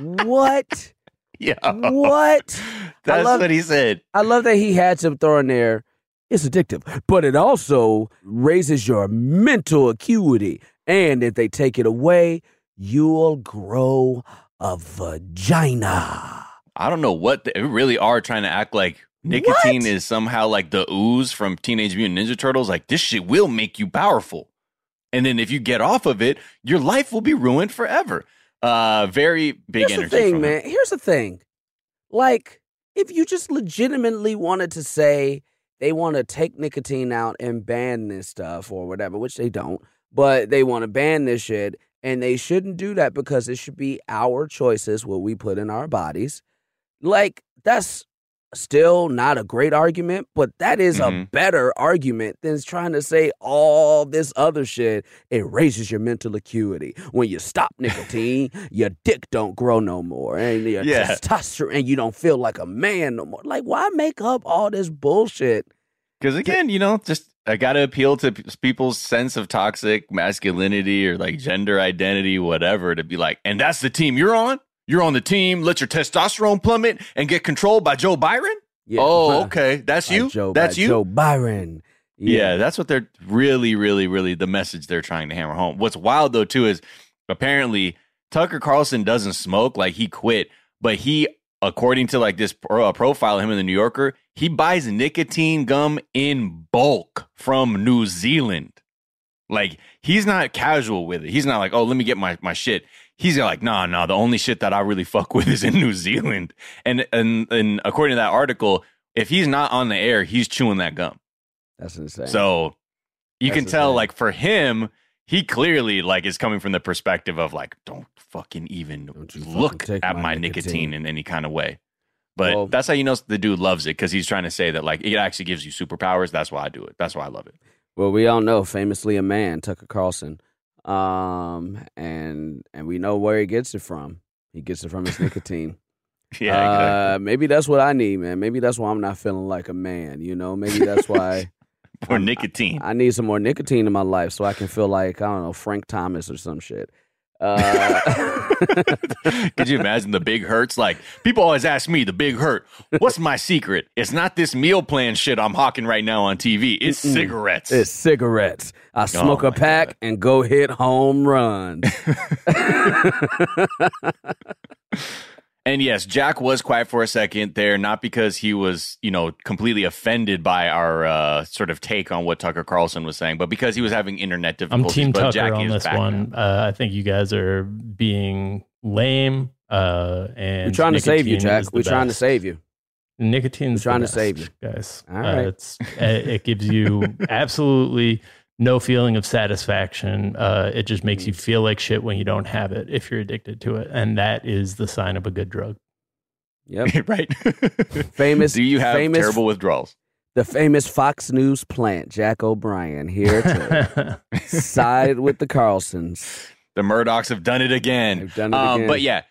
D: what?
C: yeah
D: What?
C: that's
D: love-
C: what he said
D: I love that he had to throw in there. It's addictive, but it also raises your mental acuity. And if they take it away, you'll grow a vagina.
C: I don't know what they really are trying to act like nicotine is somehow like the ooze from Teenage Mutant Ninja Turtles. Like this shit will make you powerful. And then if you get off of it, your life will be ruined forever. Uh very big
D: Here's the
C: energy.
D: thing,
C: from him.
D: man. Here's the thing. Like, if you just legitimately wanted to say they want to take nicotine out and ban this stuff or whatever, which they don't, but they want to ban this shit, and they shouldn't do that because it should be our choices what we put in our bodies. Like, that's still not a great argument, but that is a
C: Mhm.
D: better argument than trying to say all this other shit. It raises your mental acuity. When you stop nicotine, your dick don't grow no more, and your
C: Yeah.
D: testosterone, and you don't feel like a man no more. Like, why make up all this bullshit?
C: Because again, you know, just I got to appeal to people's sense of toxic masculinity or like mm-hmm. gender identity, whatever, to be like, and that's the team you're on. You're on the team. Let your testosterone plummet and get controlled by Joe Byron.
D: Yeah,
C: oh, okay, that's you.
D: Joe,
C: that's you.
D: Joe Byron.
C: Yeah. that's what they're really, really, really the message they're trying to hammer home. What's wild though too is apparently Tucker Carlson doesn't smoke, like he quit, but he, according to like this pro- uh, profile of him in the New Yorker, he buys nicotine gum in bulk from New Zealand. Like he's not casual with it. He's not like, oh, let me get my my shit. He's like, nah, nah. The only shit that I really fuck with is in New Zealand. And and and according to that article, if he's not on the air, he's chewing that gum.
D: That's insane.
C: So you
D: That's
C: can tell,
D: insane.
C: like, for him, he clearly like is coming from the perspective of like, don't fucking even
D: Don't you fucking
C: look at
D: my
C: my,
D: nicotine.
C: nicotine. in any kind of way. But
D: Well-
C: that's how you know the dude loves it because he's trying to say that like it actually gives you superpowers. That's why I do it. That's why I love it.
D: Well, we all know, famously a man, Tucker Carlson, um, and and we know where he gets it from. He gets it from his nicotine.
C: Yeah,
D: uh, maybe that's what I need, man. Maybe that's why I'm not feeling like a man. You know, maybe that's why.
C: more nicotine.
D: I need some more nicotine in my life so I can feel like I don't know Frank Thomas or some shit. Uh,
C: Could you imagine the big hurts? Like people always ask me the big hurt. What's my secret? It's not this meal plan shit I'm hawking right now on TV. It's
D: Mm-mm.
C: cigarettes.
D: It's cigarettes. I smoke
C: Oh
D: a pack and go hit home runs.
C: And yes, Jack was quiet for a second there, not because he was, you know, completely offended by our uh, sort of take on what Tucker Carlson was saying, but because he was having internet difficulties. I'm.
B: Team
C: but
B: Tucker
C: Jackie
B: on this one. Uh, I think you guys are being lame. Uh, and
D: We're trying to save you, Jack. We're trying to save you.
B: Nicotine's
D: We're trying
B: the
D: to save you.
B: guys.
D: All
B: Uh, it's uh, it gives you absolutely no feeling of satisfaction. Uh, it just makes you feel like shit when you don't have it if you're addicted to it, and that is the sign of a good drug.
D: Yep.
C: right.
D: Famous.
C: Do you have
D: famous,
C: terrible withdrawals?
D: The famous Fox News plant, Jack O'Brien, here to side with the Carlsons.
C: The Murdochs have done it again.
D: They've done it
C: um,
D: again.
C: But yeah,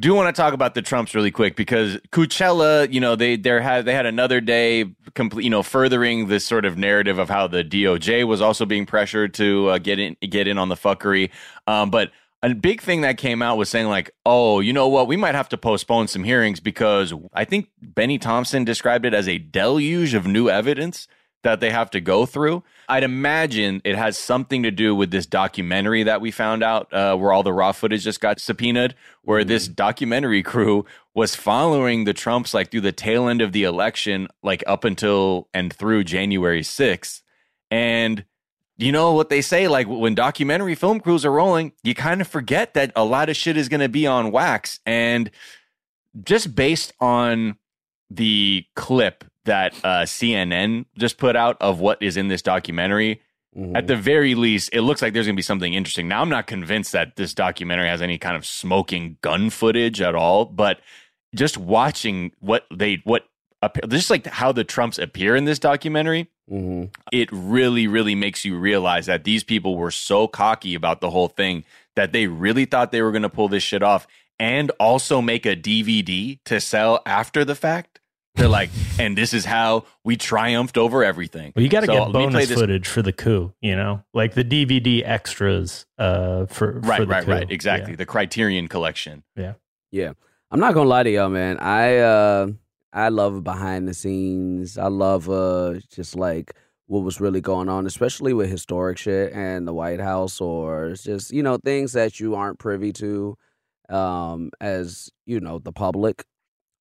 C: do want to talk about the Trumps really quick because Coachella, you know, they they had they had another day, complete, you know, furthering this sort of narrative of how the DOJ was also being pressured to uh, get in get in on the fuckery. Um, but a big thing that came out was saying like, oh, you know what, we might have to postpone some hearings because I think Bennie Thompson described it as a deluge of new evidence that they have to go through. I'd imagine it has something to do with this documentary that we found out uh, where all the raw footage just got subpoenaed, where this documentary crew was following the Trumps like through the tail end of the election, like up until and through January 6th. And you know what they say like when documentary film crews are rolling you kind of forget that a lot of shit is going to be on wax and just based on the clip that uh, cnn just put out of what is in this documentary
D: Mm-hmm.
C: at the very least it looks like there's going to be something interesting now i'm not convinced that this documentary has any kind of smoking gun footage at all but just watching what they what just like how the trumps appear in this documentary
D: Mm-hmm.
C: it really, really makes you realize that these people were so cocky about the whole thing that they really thought they were going to pull this shit off and also make a DVD to sell after the fact. They're like, and this is how we triumphed over everything.
B: Well, you got to
C: So
B: get
C: let me play
B: bonus footage for the coup, you know, like the DVD extras uh, for
C: Right,
B: for the
C: right,
B: coup.
C: right. Exactly. The Criterion collection.
B: Yeah.
D: Yeah. I'm not gonna lie to y'all, man. I uh I love behind the scenes. I love uh just like what was really going on, especially with historic shit and the White House or just, you know, things that you aren't privy to um as, you know, the public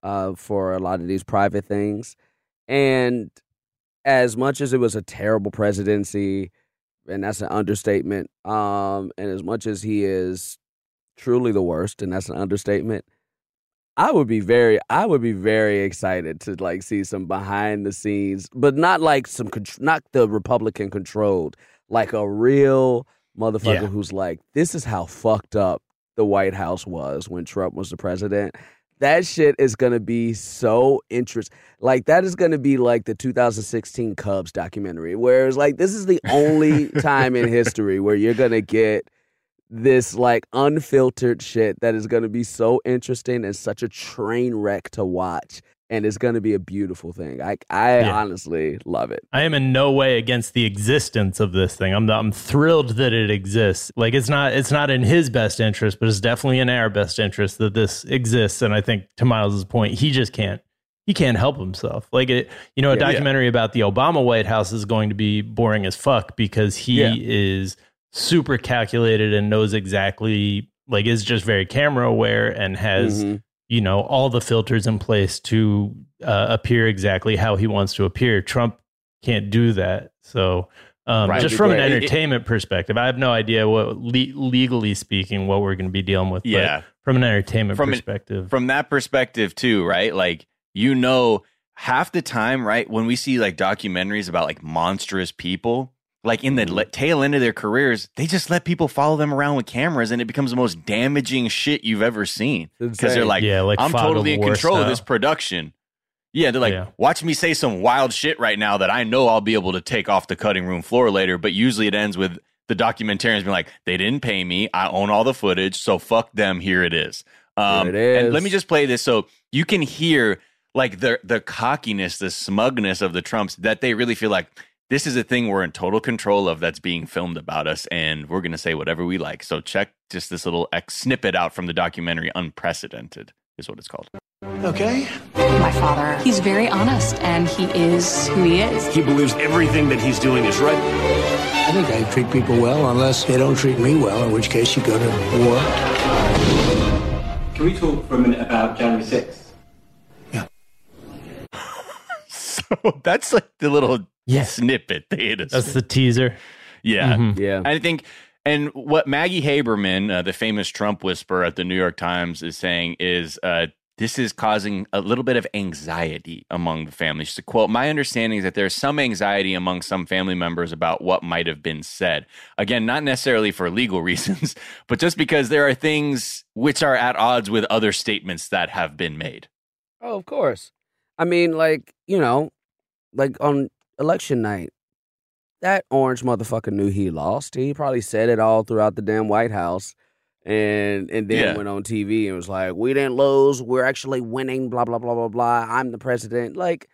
D: uh for a lot of these private things. And as much as it was a terrible presidency, and that's an understatement, um, and as much as he is truly the worst, and that's an understatement. I would be very, I would be very excited to like see some behind the scenes, but not like some, not the Republican controlled, like a real motherfucker
B: Yeah.
D: who's like, this is how fucked up the White House was when Trump was the president. That shit is gonna be so interesting. Like that is gonna be like the 2016 Cubs documentary, where it's like this is the only time in history where you're gonna get this like unfiltered shit that is to be so interesting and such a train wreck to watch and it's going to be a beautiful thing i i
B: Yeah.
D: honestly love it
B: I am in no way against the existence of this thing. I'm I'm thrilled that it exists. Like it's not it's not in his best interest, but it's definitely in our best interest that this exists. And I think to Miles's point, he just can't he can't help himself. Like it, you know, a
C: Yeah.
B: documentary about the Obama White House is going to be boring as fuck because he
D: Yeah.
B: is super calculated and knows exactly like is just very camera aware and has
D: Mhm.
B: You know all the filters in place to uh, appear exactly how he wants to appear. Trump can't do that. So, um,
C: Right.
B: just from an
D: It- it-
B: entertainment perspective, I have no idea what le- legally speaking what we're going to be dealing with. but
C: Yeah.
B: from an entertainment
C: From an-
B: perspective,
C: from that perspective too, right? Like you know, half the time, right, when we see like documentaries about like monstrous people, like in the le- tail end of their careers, they just let people follow them around with cameras, and it becomes the most damaging shit you've ever seen because they're like,
B: Yeah, like
C: I'm totally in control of this production. Yeah, they're like,
B: Yeah.
C: watch me say some wild shit right now that I know I'll be able to take off the cutting room floor later. But usually it ends with the documentarians being like, they didn't pay me. I own all the footage. So fuck them. Here it is. Um,
D: Here it
C: And let me just play this so you can hear like the the cockiness, the smugness of the Trumps that they really feel like this is a thing we're in total control of that's being filmed about us, and we're going to say whatever we like. So check just this little X snippet out from the documentary Unprecedented, is what it's called.
J: Okay.
K: My father, he's very honest and he is who he is.
J: He believes everything that he's doing is right. I think I treat people well unless they don't treat me well, in which case you go to war.
L: Can we talk for a minute about January 6th?
C: so that's like the little
B: Yeah.
C: snippet they hit us.
B: That's the teaser.
C: Yeah.
B: Mhm.
D: Yeah.
C: I think, and what Maggie Haberman, uh, the famous Trump whisperer at the New York Times, is saying is uh, this is causing a little bit of anxiety among the family. She's a quote, My understanding is that there's some anxiety among some family members about what might have been said. Again, not necessarily for legal reasons, but just because there are things which are at odds with other statements that have been made.
D: Oh, of course. I mean, like, you know, like on election night, that orange motherfucker knew he lost. He probably said it all throughout the damn White House. And and then
C: Yeah.
D: went on TV and was like, We didn't lose, we're actually winning, blah, blah, blah, blah, blah. I'm the president. Like,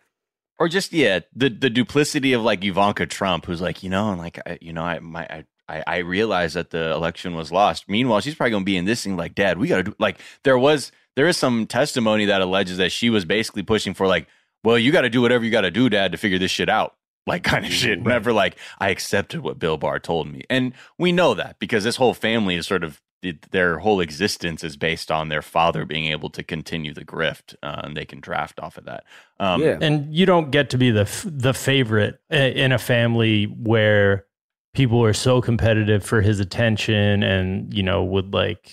C: or just yeah the the duplicity of like Ivanka Trump who's like you know and like I, you know I my I, I I realized that the election was lost. Meanwhile she's probably going to be in this thing like dad we got to do like there was there is some testimony that alleges that she was basically pushing for like well you got to do whatever you got to do dad to figure this shit out. Like kind of shit. Whenever like I accepted what Bill Barr told me. And we know that because this whole family is sort of their whole existence is based on their father being able to continue the grift uh, and they can draft off of that. Um,
B: and you don't get to be the f- the favorite in a family where people are so competitive for his attention and you know would like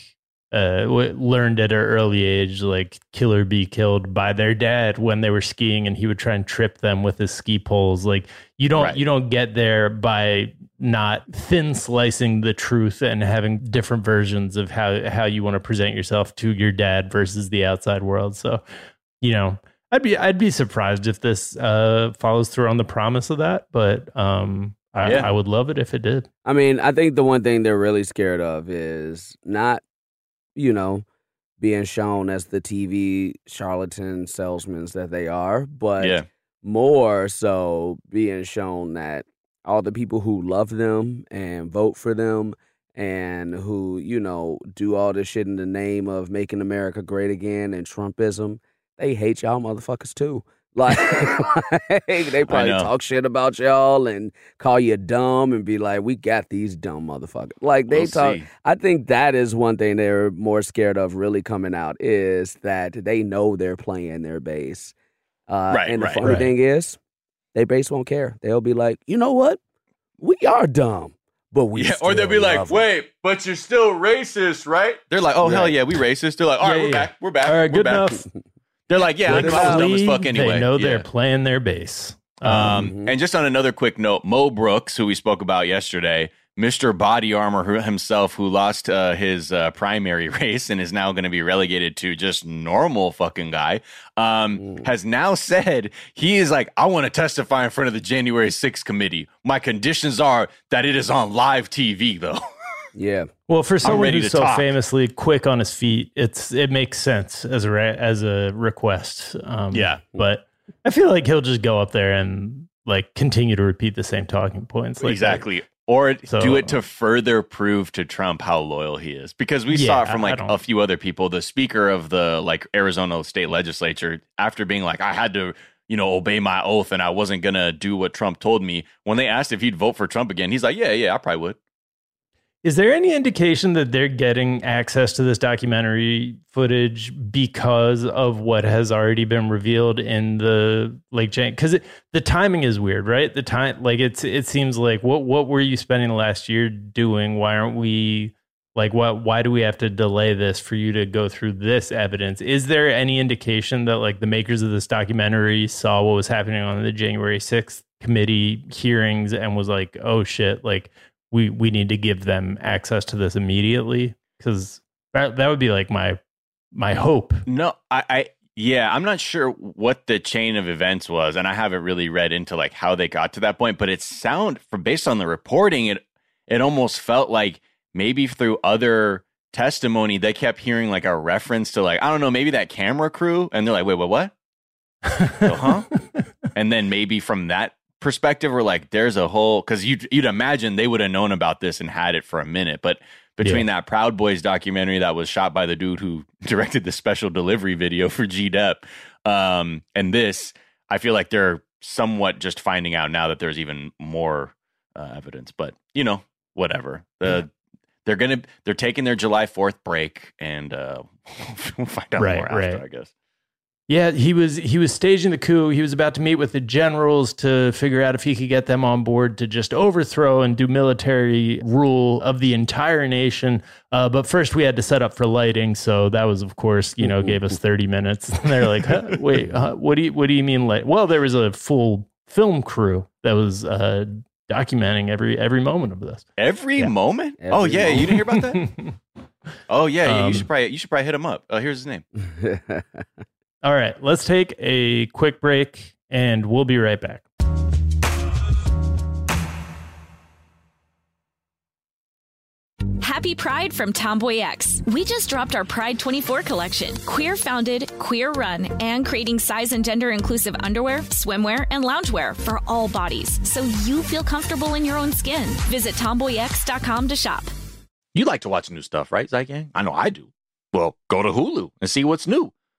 B: uh learned at an early age like kill or be killed by their dad when they were skiing and he would try and trip them with his ski poles like you don't
C: Right.
B: you don't get there by not thin slicing the truth and having different versions of how how you want to present yourself to your dad versus the outside world so you know i'd be i'd be surprised if this uh follows through on the promise of that but um I,
D: Yeah.
B: I would love it if it did
D: I mean, I think the one thing they're really scared of is not, you know, being shown as the TV charlatan salesmen that they are, but
C: Yeah.
D: more so being shown that all the people who love them and vote for them and who, you know, do all this shit in the name of making America great again and Trumpism, they hate y'all motherfuckers too. Like, they probably talk shit about y'all and call you dumb and be like, "We got these dumb motherfuckers." Like they
C: We'll
D: talk.
C: see.
D: I think that is one thing they're more scared of really coming out is that they know they're playing their base. Uh,
C: Right,
D: and the
C: right,
D: funny
C: right.
D: thing is, they base won't care. They'll be like, "You know what? We are dumb, but we."
C: Yeah, or they'll be like,
D: love 'em."
C: "Wait, but you're still racist, right?" They're like, "Oh hell yeah, we racist." They're like, "All right,
B: Yeah,
C: we're
B: yeah.
C: back, we're back,
B: All right,
C: we're
B: good
C: back."
B: enough.
C: They're like, "Yeah, I
B: Good
C: thought I was dumb as fuck anyway."
B: they know
C: Yeah.
B: they're playing their base
C: Um,
D: Mm-hmm.
C: And just on another quick note, Mo Brooks, who we spoke about yesterday, Mr. Body Armor who- himself, who lost uh, his uh, primary race and is now going to be relegated to just normal fucking guy, um, has now said he is like, I want to testify in front of the January 6th committee. My conditions are that it is on live TV, though.
D: Yeah.
B: Well, for someone who's so
C: talk.
B: famously quick on his feet, it's it makes sense as a re- as a request. Um,
C: Yeah.
B: but I feel like he'll just go up there and like continue to repeat the same talking points. Like
C: exactly. Or
B: So-
C: do it to further prove to Trump how loyal he is. Because we saw it from like a few other people. The speaker of the like Arizona state legislature, after being like, I had to, you know, obey my oath and I wasn't gonna do what Trump told me. When they asked if he'd vote for Trump again, he's like, Yeah, yeah, I probably would.
B: Is there any indication that they're getting access to this documentary footage because of what has already been revealed in the Lake Jane? Because the timing is weird, right? The time, like it's it seems like what what were you spending the last year doing? Why aren't we like what? Why do we have to delay this for you to go through this evidence? Is there any indication that like the makers of this documentary saw what was happening on the January sixth committee hearings and was like, oh shit, like we we need to give them access to this immediately because that that would be like my my hope.
C: No, I, I yeah, I'm not sure what the chain of events was, and I haven't really read into like how they got to that point. But it sound for based on the reporting, it it almost felt like maybe through other testimony they kept hearing like a reference to like I don't know maybe that camera crew, and they're like, wait, what, what? So, huh? and then maybe from that perspective where like there's a whole because you'd you'd imagine they would have known about this and had it for a minute, but between that Proud Boys documentary that was shot by the dude who directed the special delivery video for G Dep, um, and this, I feel like they're somewhat just finding out now that there's even more uh, evidence. But you know, whatever. The they're gonna they're taking their July Fourth break, and uh, we'll find out
B: Right,
C: more after,
B: right.
C: I guess.
B: Yeah, he was he was staging the coup. He was about to meet with the generals to figure out if he could get them on board to just overthrow and do military rule of the entire nation. Uh, but first, we had to set up for lighting, so that was, of course, you know, gave us thirty minutes. And they're like, huh, "Wait, huh, what do you what do you mean light?" Well, there was a full film crew that was uh, documenting every every moment of this.
C: Every moment? oh
B: Every
C: yeah, you didn't hear about that? oh yeah, yeah,
B: Um,
C: you should probably you should probably hit him up. Uh, here's his name.
B: All right, let's take a quick break, and we'll be right back.
F: Happy Pride from Tomboy X. We just dropped our Pride 24 collection. Queer founded, queer run, and creating size and gender inclusive underwear, swimwear, and loungewear for all bodies so you feel comfortable in your own skin. Visit tomboyx.com to shop.
C: You like to watch new stuff, right, Zeitgang? I know I do. Well, go to Hulu and see what's new.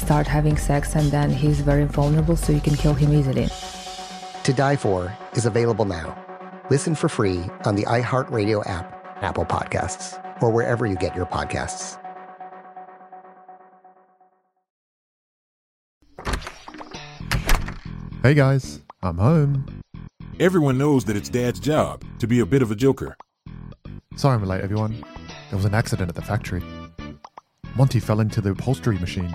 M: start having sex, and then he's very vulnerable, so you can kill him easily.
N: To Die For is available now. Listen for free on the iHeartRadio app, Apple Podcasts, or wherever you get your podcasts.
O: Hey guys, I'm home.
P: Everyone knows that it's Dad's job to be a bit of a joker.
O: Sorry I'm late, everyone. There was an accident at the factory. Monty fell into the upholstery machine.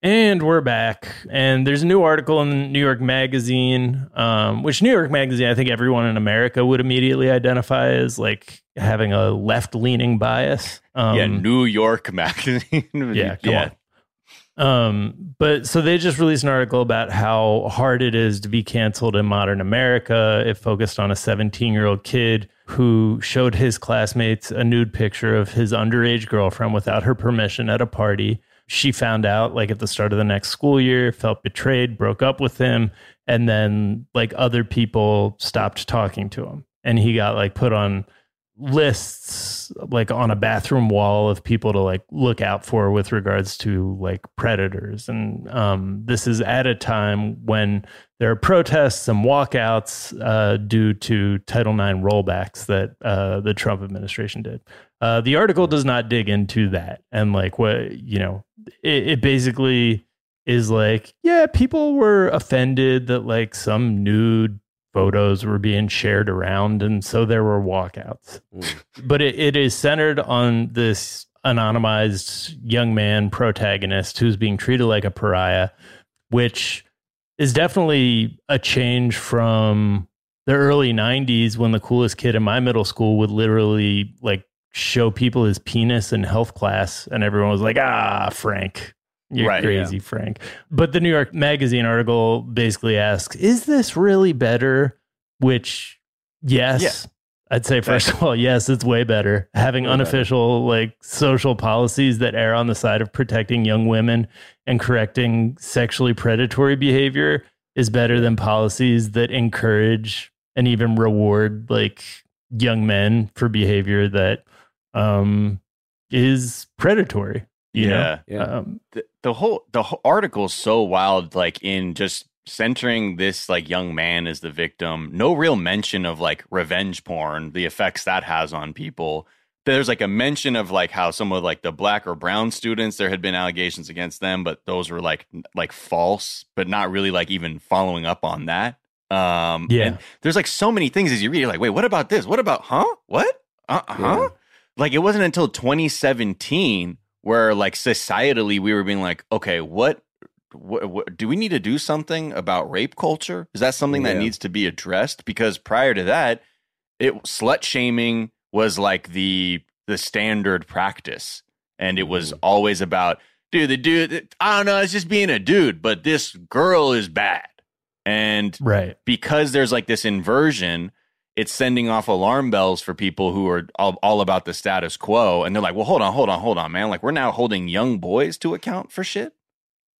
B: And we're back. And there's a new article in New York Magazine, um, which New York Magazine, I think everyone in America would immediately identify as like having a left leaning bias. Um,
C: yeah, New York magazine.
B: yeah, come
C: yeah.
B: Um, but so they just released an article about how hard it is to be canceled in modern America. It focused on a 17 year old kid who showed his classmates a nude picture of his underage girlfriend without her permission at a party. She found out like at the start of the next school year, felt betrayed, broke up with him, and then like other people stopped talking to him. And he got like put on lists like on a bathroom wall of people to like look out for with regards to like predators and um, this is at a time when there are protests and walkouts uh, due to title ix rollbacks that uh, the trump administration did uh, the article does not dig into that and like what you know it, it basically is like yeah people were offended that like some nude photos were being shared around and so there were walkouts mm. but it, it is centered on this anonymized young man protagonist who's being treated like a pariah which is definitely a change from the early 90s when the coolest kid in my middle school would literally like show people his penis in health class and everyone was like ah frank you're right, crazy, yeah. Frank. But the New York Magazine article basically asks, is this really better? Which, yes. Yeah. I'd say first of all, yes, it's way better. Having way unofficial better. like social policies that err on the side of protecting young women and correcting sexually predatory behavior is better than policies that encourage and even reward like young men for behavior that um is predatory. You yeah,
C: know? yeah. Um, the, the whole the whole article is so wild. Like in just centering this like young man as the victim. No real mention of like revenge porn, the effects that has on people. There's like a mention of like how some of like the black or brown students there had been allegations against them, but those were like like false, but not really like even following up on that. Um, yeah, there's like so many things as you read, you're like, wait, what about this? What about huh? What? Uh huh. Like it wasn't until 2017 where like societally we were being like, okay, what, what, what do we need to do something about rape culture? Is that something yeah. that needs to be addressed? Because prior to that, it slut shaming was like the the standard practice, and it was mm. always about dude, the dude. I don't know, it's just being a dude, but this girl is bad, and
B: right
C: because there's like this inversion it's sending off alarm bells for people who are all, all, about the status quo. And they're like well hold on hold on hold on man. Like we're now holding young boys to account for shit?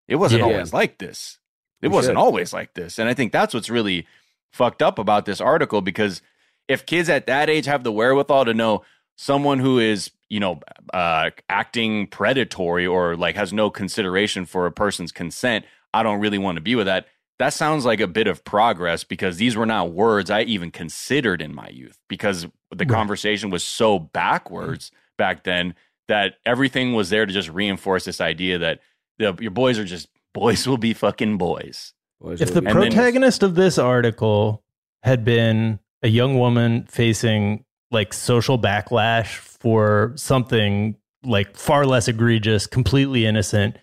C: It wasn't yeah. always like this. It we wasn't should. always like this. And i think that's what's really fucked up about this article because if kids at that age have the wherewithal to know someone who is you know uh, acting predatory or like has no consideration for a person's consent i don't really want to be with that that sounds like a bit of progress because these were not words I even considered in my youth because the right. conversation was so backwards back then that everything was there to just reinforce this idea that the, your boys are just boys will be fucking boys.
B: boys if the protagonist then, of this article had been a young woman facing like social backlash for something like far less egregious, completely innocent,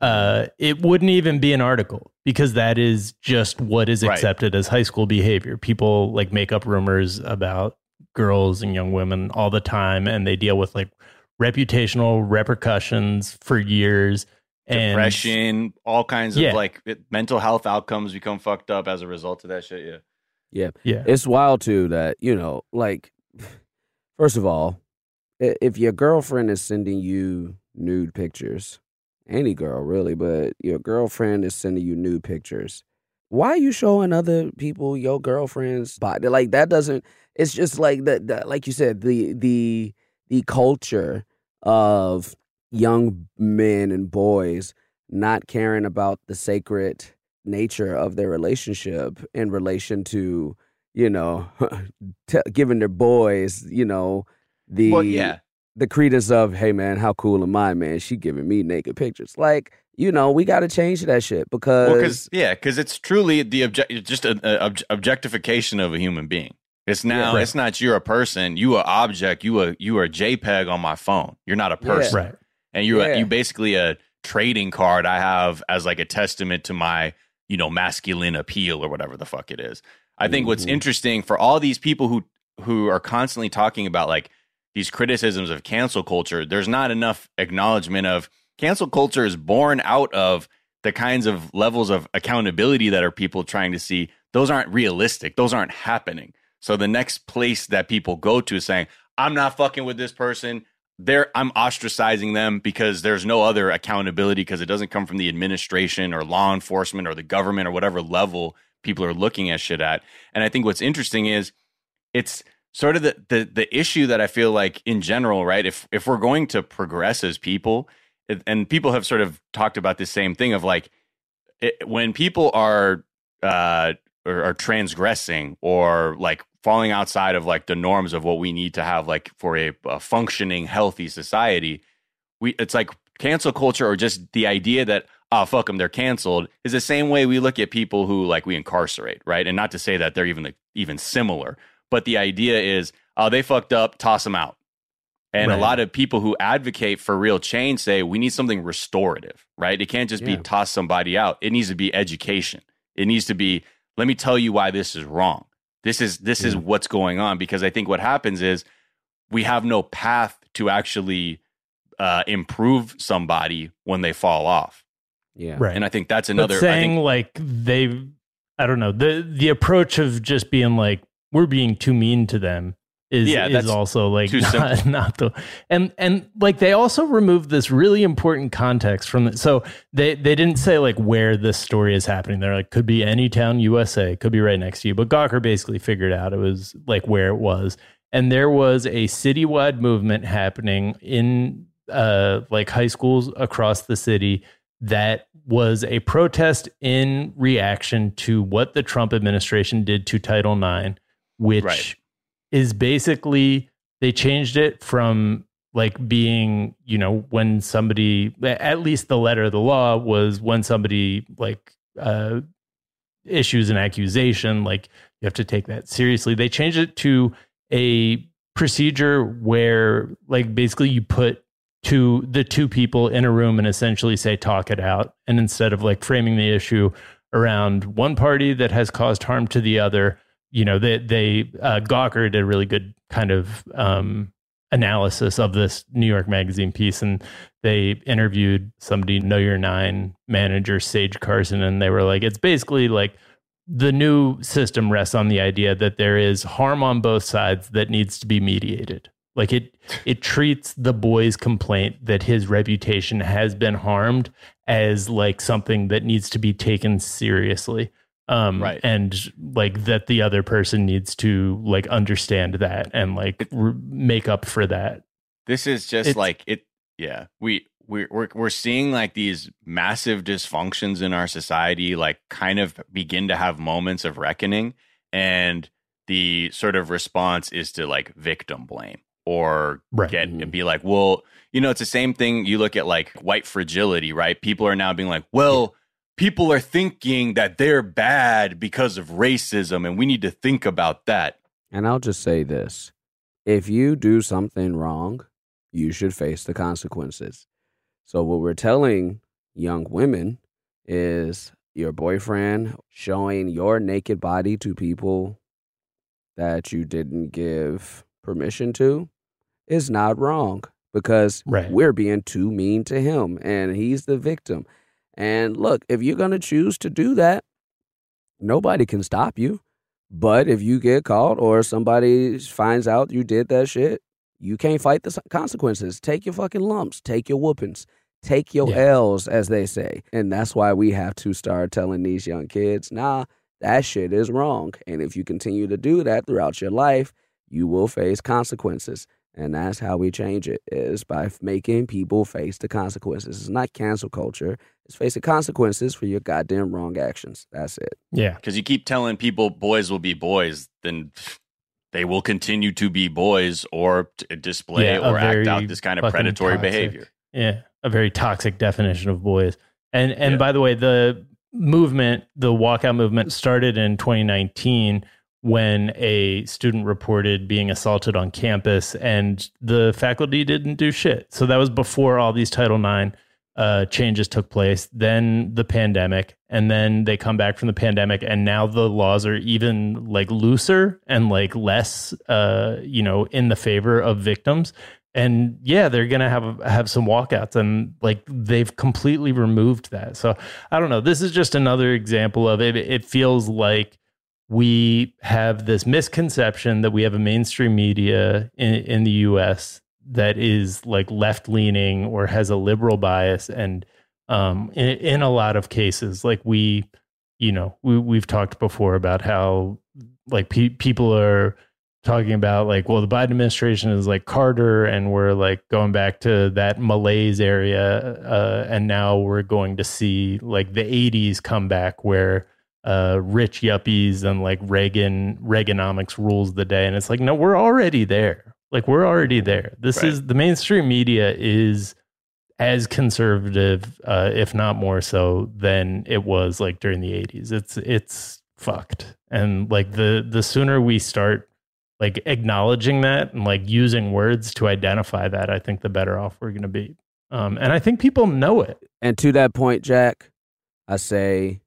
B: uh, it wouldn't even be an article because that is just what is accepted right. as high school behavior. People like make up rumors about girls and young women all the time, and they deal with like reputational repercussions for years.
C: And, Depression, all kinds of like mental health outcomes become fucked up as a result of that shit. Yeah.
D: Yeah. Yeah. It's wild too that, you know, like, first of all, if your girlfriend is sending you nude pictures, any girl really, but your girlfriend is sending you nude pictures. Why are you showing other people your girlfriend's body? Like that doesn't. It's just like that. Like you said, the the the culture of young men and boys not caring about the sacred nature of their relationship in relation to you know t- giving their boys you know the
C: well, yeah
D: the credence of, hey man, how cool am I, man? She giving me naked pictures. Like, you know, we got to change that shit because, well, cause,
C: yeah, because it's truly the object, just an ob- objectification of a human being. It's now, yeah, right. it's not you're a person, you are object, you are you are a JPEG on my phone. You're not a person,
B: yeah. right?
C: And you yeah. you basically a trading card I have as like a testament to my you know masculine appeal or whatever the fuck it is. I think mm-hmm. what's interesting for all these people who who are constantly talking about like these criticisms of cancel culture, there's not enough acknowledgement of cancel culture is born out of the kinds of levels of accountability that are people trying to see. Those aren't realistic. Those aren't happening. So the next place that people go to is saying, I'm not fucking with this person. There, I'm ostracizing them because there's no other accountability because it doesn't come from the administration or law enforcement or the government or whatever level people are looking at shit at. And I think what's interesting is it's sort of the, the the issue that I feel like in general, right? If if we're going to progress as people, and people have sort of talked about this same thing of like it, when people are uh or are transgressing or like falling outside of like the norms of what we need to have like for a, a functioning healthy society we it's like cancel culture or just the idea that oh fuck them they're canceled is the same way we look at people who like we incarcerate right and not to say that they're even like, even similar but the idea is oh they fucked up toss them out and right. a lot of people who advocate for real change say we need something restorative right it can't just yeah. be toss somebody out it needs to be education it needs to be let me tell you why this is wrong this is this yeah. is what's going on because i think what happens is we have no path to actually uh, improve somebody when they fall off
D: yeah.
B: Right.
C: And I think that's another
B: but saying
C: think,
B: like they I don't know. The the approach of just being like we're being too mean to them is yeah, is also like not, not, the and and like they also removed this really important context from the so they they didn't say like where this story is happening. They're like could be any town USA, could be right next to you. But Gawker basically figured out it was like where it was. And there was a citywide movement happening in uh like high schools across the city that was a protest in reaction to what the Trump administration did to Title IX, which right. is basically they changed it from like being, you know, when somebody, at least the letter of the law was when somebody like uh, issues an accusation, like you have to take that seriously. They changed it to a procedure where, like, basically you put to the two people in a room and essentially say talk it out and instead of like framing the issue around one party that has caused harm to the other you know they they uh, gawker did a really good kind of um, analysis of this new york magazine piece and they interviewed somebody Know Your IX manager sage carson and they were like it's basically like the new system rests on the idea that there is harm on both sides that needs to be mediated like it it treats the boy's complaint that his reputation has been harmed as like something that needs to be taken seriously. Um,
C: right.
B: and like that the other person needs to like understand that and like re- make up for that.
C: This is just it's, like it. Yeah, we we're, we're we're seeing like these massive dysfunctions in our society, like kind of begin to have moments of reckoning, and the sort of response is to like victim blame or
B: right.
C: get and be like, well, you know, it's the same thing. You look at like white fragility, right? People are now being like, well, people are thinking that they're bad because of racism, and we need to think about that.
D: And I'll just say this if you do something wrong, you should face the consequences. So, what we're telling young women is your boyfriend showing your naked body to people that you didn't give permission to is not wrong because
B: right.
D: we're being too mean to him and he's the victim. And look, if you're going to choose to do that, nobody can stop you. But if you get caught or somebody finds out you did that shit, you can't fight the consequences. Take your fucking lumps, take your whoopings, take your yeah. L's, as they say. And that's why we have to start telling these young kids, nah, that shit is wrong. And if you continue to do that throughout your life, you will face consequences. And that's how we change it is by making people face the consequences. It's not cancel culture. It's facing consequences for your goddamn wrong actions. That's it.
B: Yeah.
C: Because you keep telling people boys will be boys, then they will continue to be boys or display yeah, or act out this kind of predatory
B: toxic,
C: behavior.
B: Yeah. A very toxic definition of boys. And and yeah. by the way, the movement, the walkout movement started in 2019 when a student reported being assaulted on campus and the faculty didn't do shit. So that was before all these Title IX uh, changes took place. Then the pandemic, and then they come back from the pandemic, and now the laws are even like looser and like less, uh, you know, in the favor of victims. and yeah, they're gonna have have some walkouts, and like they've completely removed that. So I don't know. This is just another example of it. It feels like we have this misconception that we have a mainstream media in, in the U.S. that is like left leaning or has a liberal bias, and um, in, in a lot of cases, like we, you know, we we've talked before about how like pe- people are talking about like, well, the Biden administration is like Carter, and we're like going back to that malaise area, uh, and now we're going to see like the '80s come back where uh, rich yuppies and like Reagan Reaganomics rules the day, and it's like, no, we're already there. Like we're already there. This right. is the mainstream media is as conservative, uh, if not more so, than it was like during the '80s. It's it's fucked, and like the the sooner we start like acknowledging that and like using words to identify that, I think the better off we're going to be. Um, and I think people know it.
D: And to that point, Jack, I say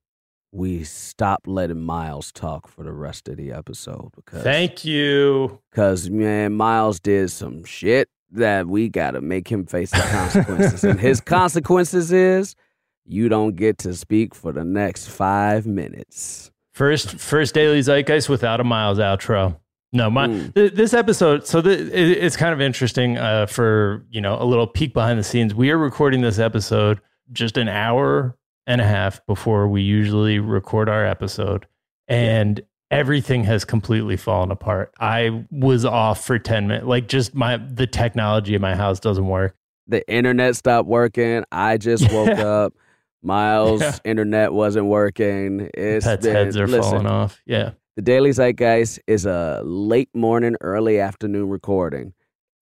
D: we stop letting Miles talk for the rest of the episode because
B: thank you.
D: Because man, Miles did some shit that we got to make him face the consequences, and his consequences is you don't get to speak for the next five minutes.
B: First, first daily zeitgeist without a Miles outro. No, my mm. th- this episode. So the, it, it's kind of interesting uh, for you know a little peek behind the scenes. We are recording this episode just an hour and a half before we usually record our episode, and everything has completely fallen apart. I was off for ten minutes. Like just my the technology in my house doesn't work.
D: The internet stopped working. I just woke up. Miles' yeah. internet wasn't working. It's
B: Pets'
D: been,
B: heads are
D: listen,
B: falling off. Yeah.
D: The Daily Zeitgeist is a late morning, early afternoon recording.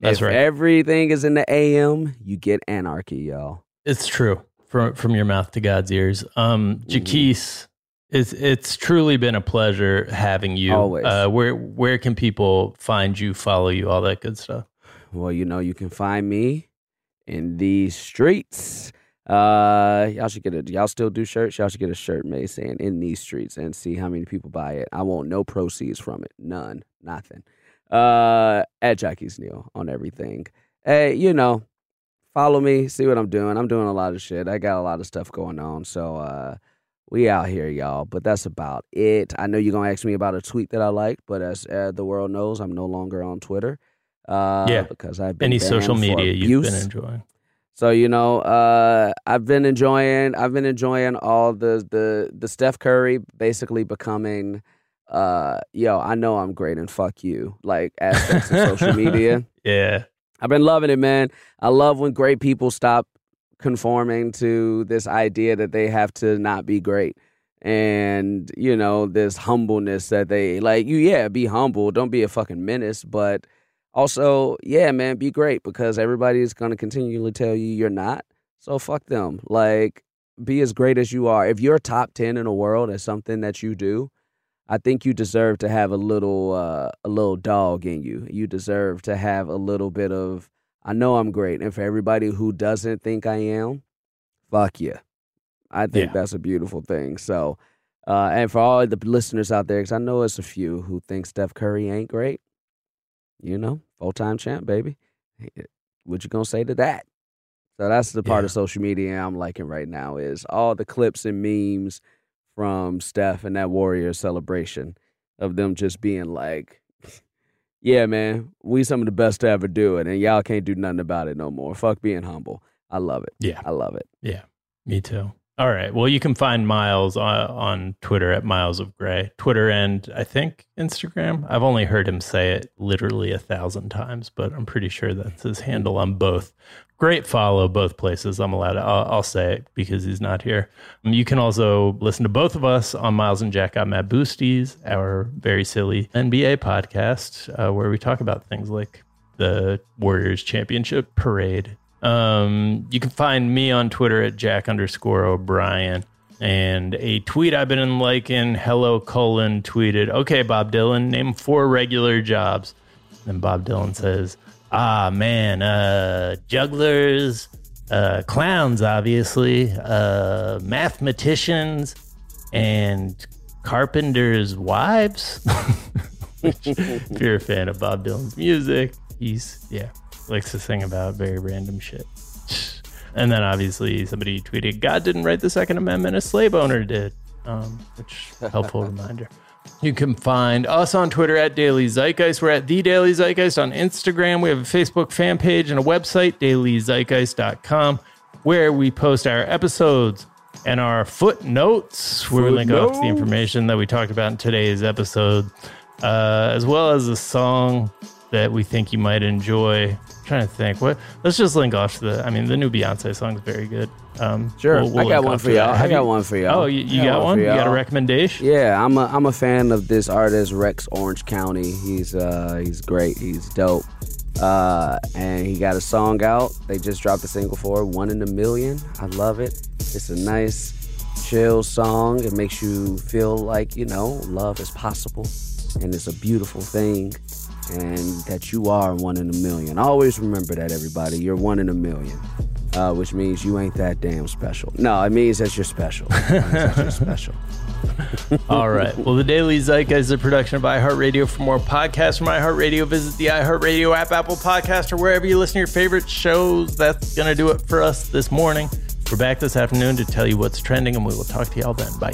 B: That's
D: if
B: right.
D: Everything is in the AM. You get anarchy, y'all.
B: It's true from from your mouth to God's ears. Um, Jacquis, it's it's truly been a pleasure having you.
D: Always.
B: Uh, where where can people find you, follow you, all that good stuff?
D: Well, you know, you can find me in these streets. Uh, y'all should get a. Y'all still do shirts? Y'all should get a shirt made saying "in these streets" and see how many people buy it. I want no proceeds from it. None. Nothing. Uh, at Jacquis Neal on everything. Hey, you know, follow me. See what I'm doing. I'm doing a lot of shit. I got a lot of stuff going on. So, uh, we out here, y'all. But that's about it. I know you're gonna ask me about a tweet that I liked, but as uh, the world knows, I'm no longer on Twitter. Uh,
B: yeah,
D: because I've been
B: any social media
D: you've
B: been enjoying.
D: So you know, uh, I've been enjoying. I've been enjoying all the the the Steph Curry basically becoming. Uh, yo, I know I'm great and fuck you. Like aspects of social media.
B: Yeah,
D: I've been loving it, man. I love when great people stop conforming to this idea that they have to not be great and you know this humbleness that they like you yeah be humble don't be a fucking menace but also, yeah, man, be great because everybody's going to continually tell you you're not. So fuck them. Like, be as great as you are. If you're top 10 in the world at something that you do, I think you deserve to have a little uh, a little dog in you. You deserve to have a little bit of I know I'm great. And for everybody who doesn't think I am, fuck you. I think
B: Yeah.
D: that's a beautiful thing. So, uh, and for all the listeners out there, because I know it's a few who think Steph Curry ain't great, you know, full time champ, baby. What you gonna say to that? So that's the part of social media I'm liking right now is all the clips and memes from Steph and that Warrior celebration of them just being like, "Yeah, man, we some of the best to ever do it, and y'all can't do nothing about it no more. Fuck being humble. I love it.
B: Yeah.
D: I love it.
B: Yeah, me too. All right. Well, you can find Miles on, on Twitter at Miles of Gray, Twitter and I think Instagram. I've only heard him say it literally a thousand times, but I'm pretty sure that's his handle on both. Great follow both places. I'm allowed to. I'll, I'll say it because he's not here. Um, You can also listen to both of us on Miles and Jack got Mad Boosties, our very silly NBA podcast, uh, where we talk about things like the Warriors championship parade. Um, you can find me on Twitter at Jack underscore O'Brien. And a tweet I've been liking, hello colon tweeted, okay, Bob Dylan, name four regular jobs. And Bob Dylan says, ah, man, uh, jugglers, uh, clowns, obviously, uh, mathematicians, and carpenters' wives. If you're a fan of Bob Dylan's music, he's, yeah, likes to sing about very random shit. And then obviously somebody tweeted, God didn't write the Second Amendment, a slave owner did, um, which helpful reminder. You can find us on Twitter at Daily Zeitgeist. We're at The Daily Zeitgeist on Instagram. We have a Facebook fan page and a website, dailyzeitgeist.com, where we post our episodes and our footnotes, where we link off to the information that we talked about in today's episode, uh, as well as a song that we think you might enjoy. Trying to think. What? Let's just link off to the. I mean, the new Beyonce song is very good. Um,
D: Sure,
B: we'll- we'll
D: I got one for y'all. I got one for y'all.
B: Oh, you, you got
D: for
B: one? You got a recommendation?
D: Yeah, I'm a I'm a fan of this artist Rex Orange County. He's uh he's great. He's dope. Uh, and he got a song out. They just dropped a single for it, One in a Million. I love it. It's a nice, chill song. It makes you feel like you know love is possible, and it's a beautiful thing, and that you are one in a million. Always remember that, everybody. You're one in a million. Uh, which means you ain't that damn special. No, it means that you're special. That you're special.
B: All right. Well, the Daily Zeitgeist is a production of iHeartRadio. For more podcasts from iHeartRadio, visit the iHeartRadio app, Apple Podcast, or wherever you listen to your favorite shows. That's going to do it for us this morning. We're back this afternoon to tell you what's trending, and we will talk to y'all then. Bye.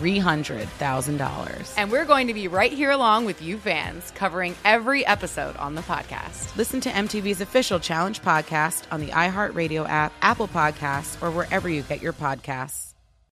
A: $300,000.
Q: And we're going to be right here along with you fans, covering every episode on the podcast.
A: Listen to MTV's official Challenge podcast on the iHeartRadio app, Apple Podcasts, or wherever you get your podcasts.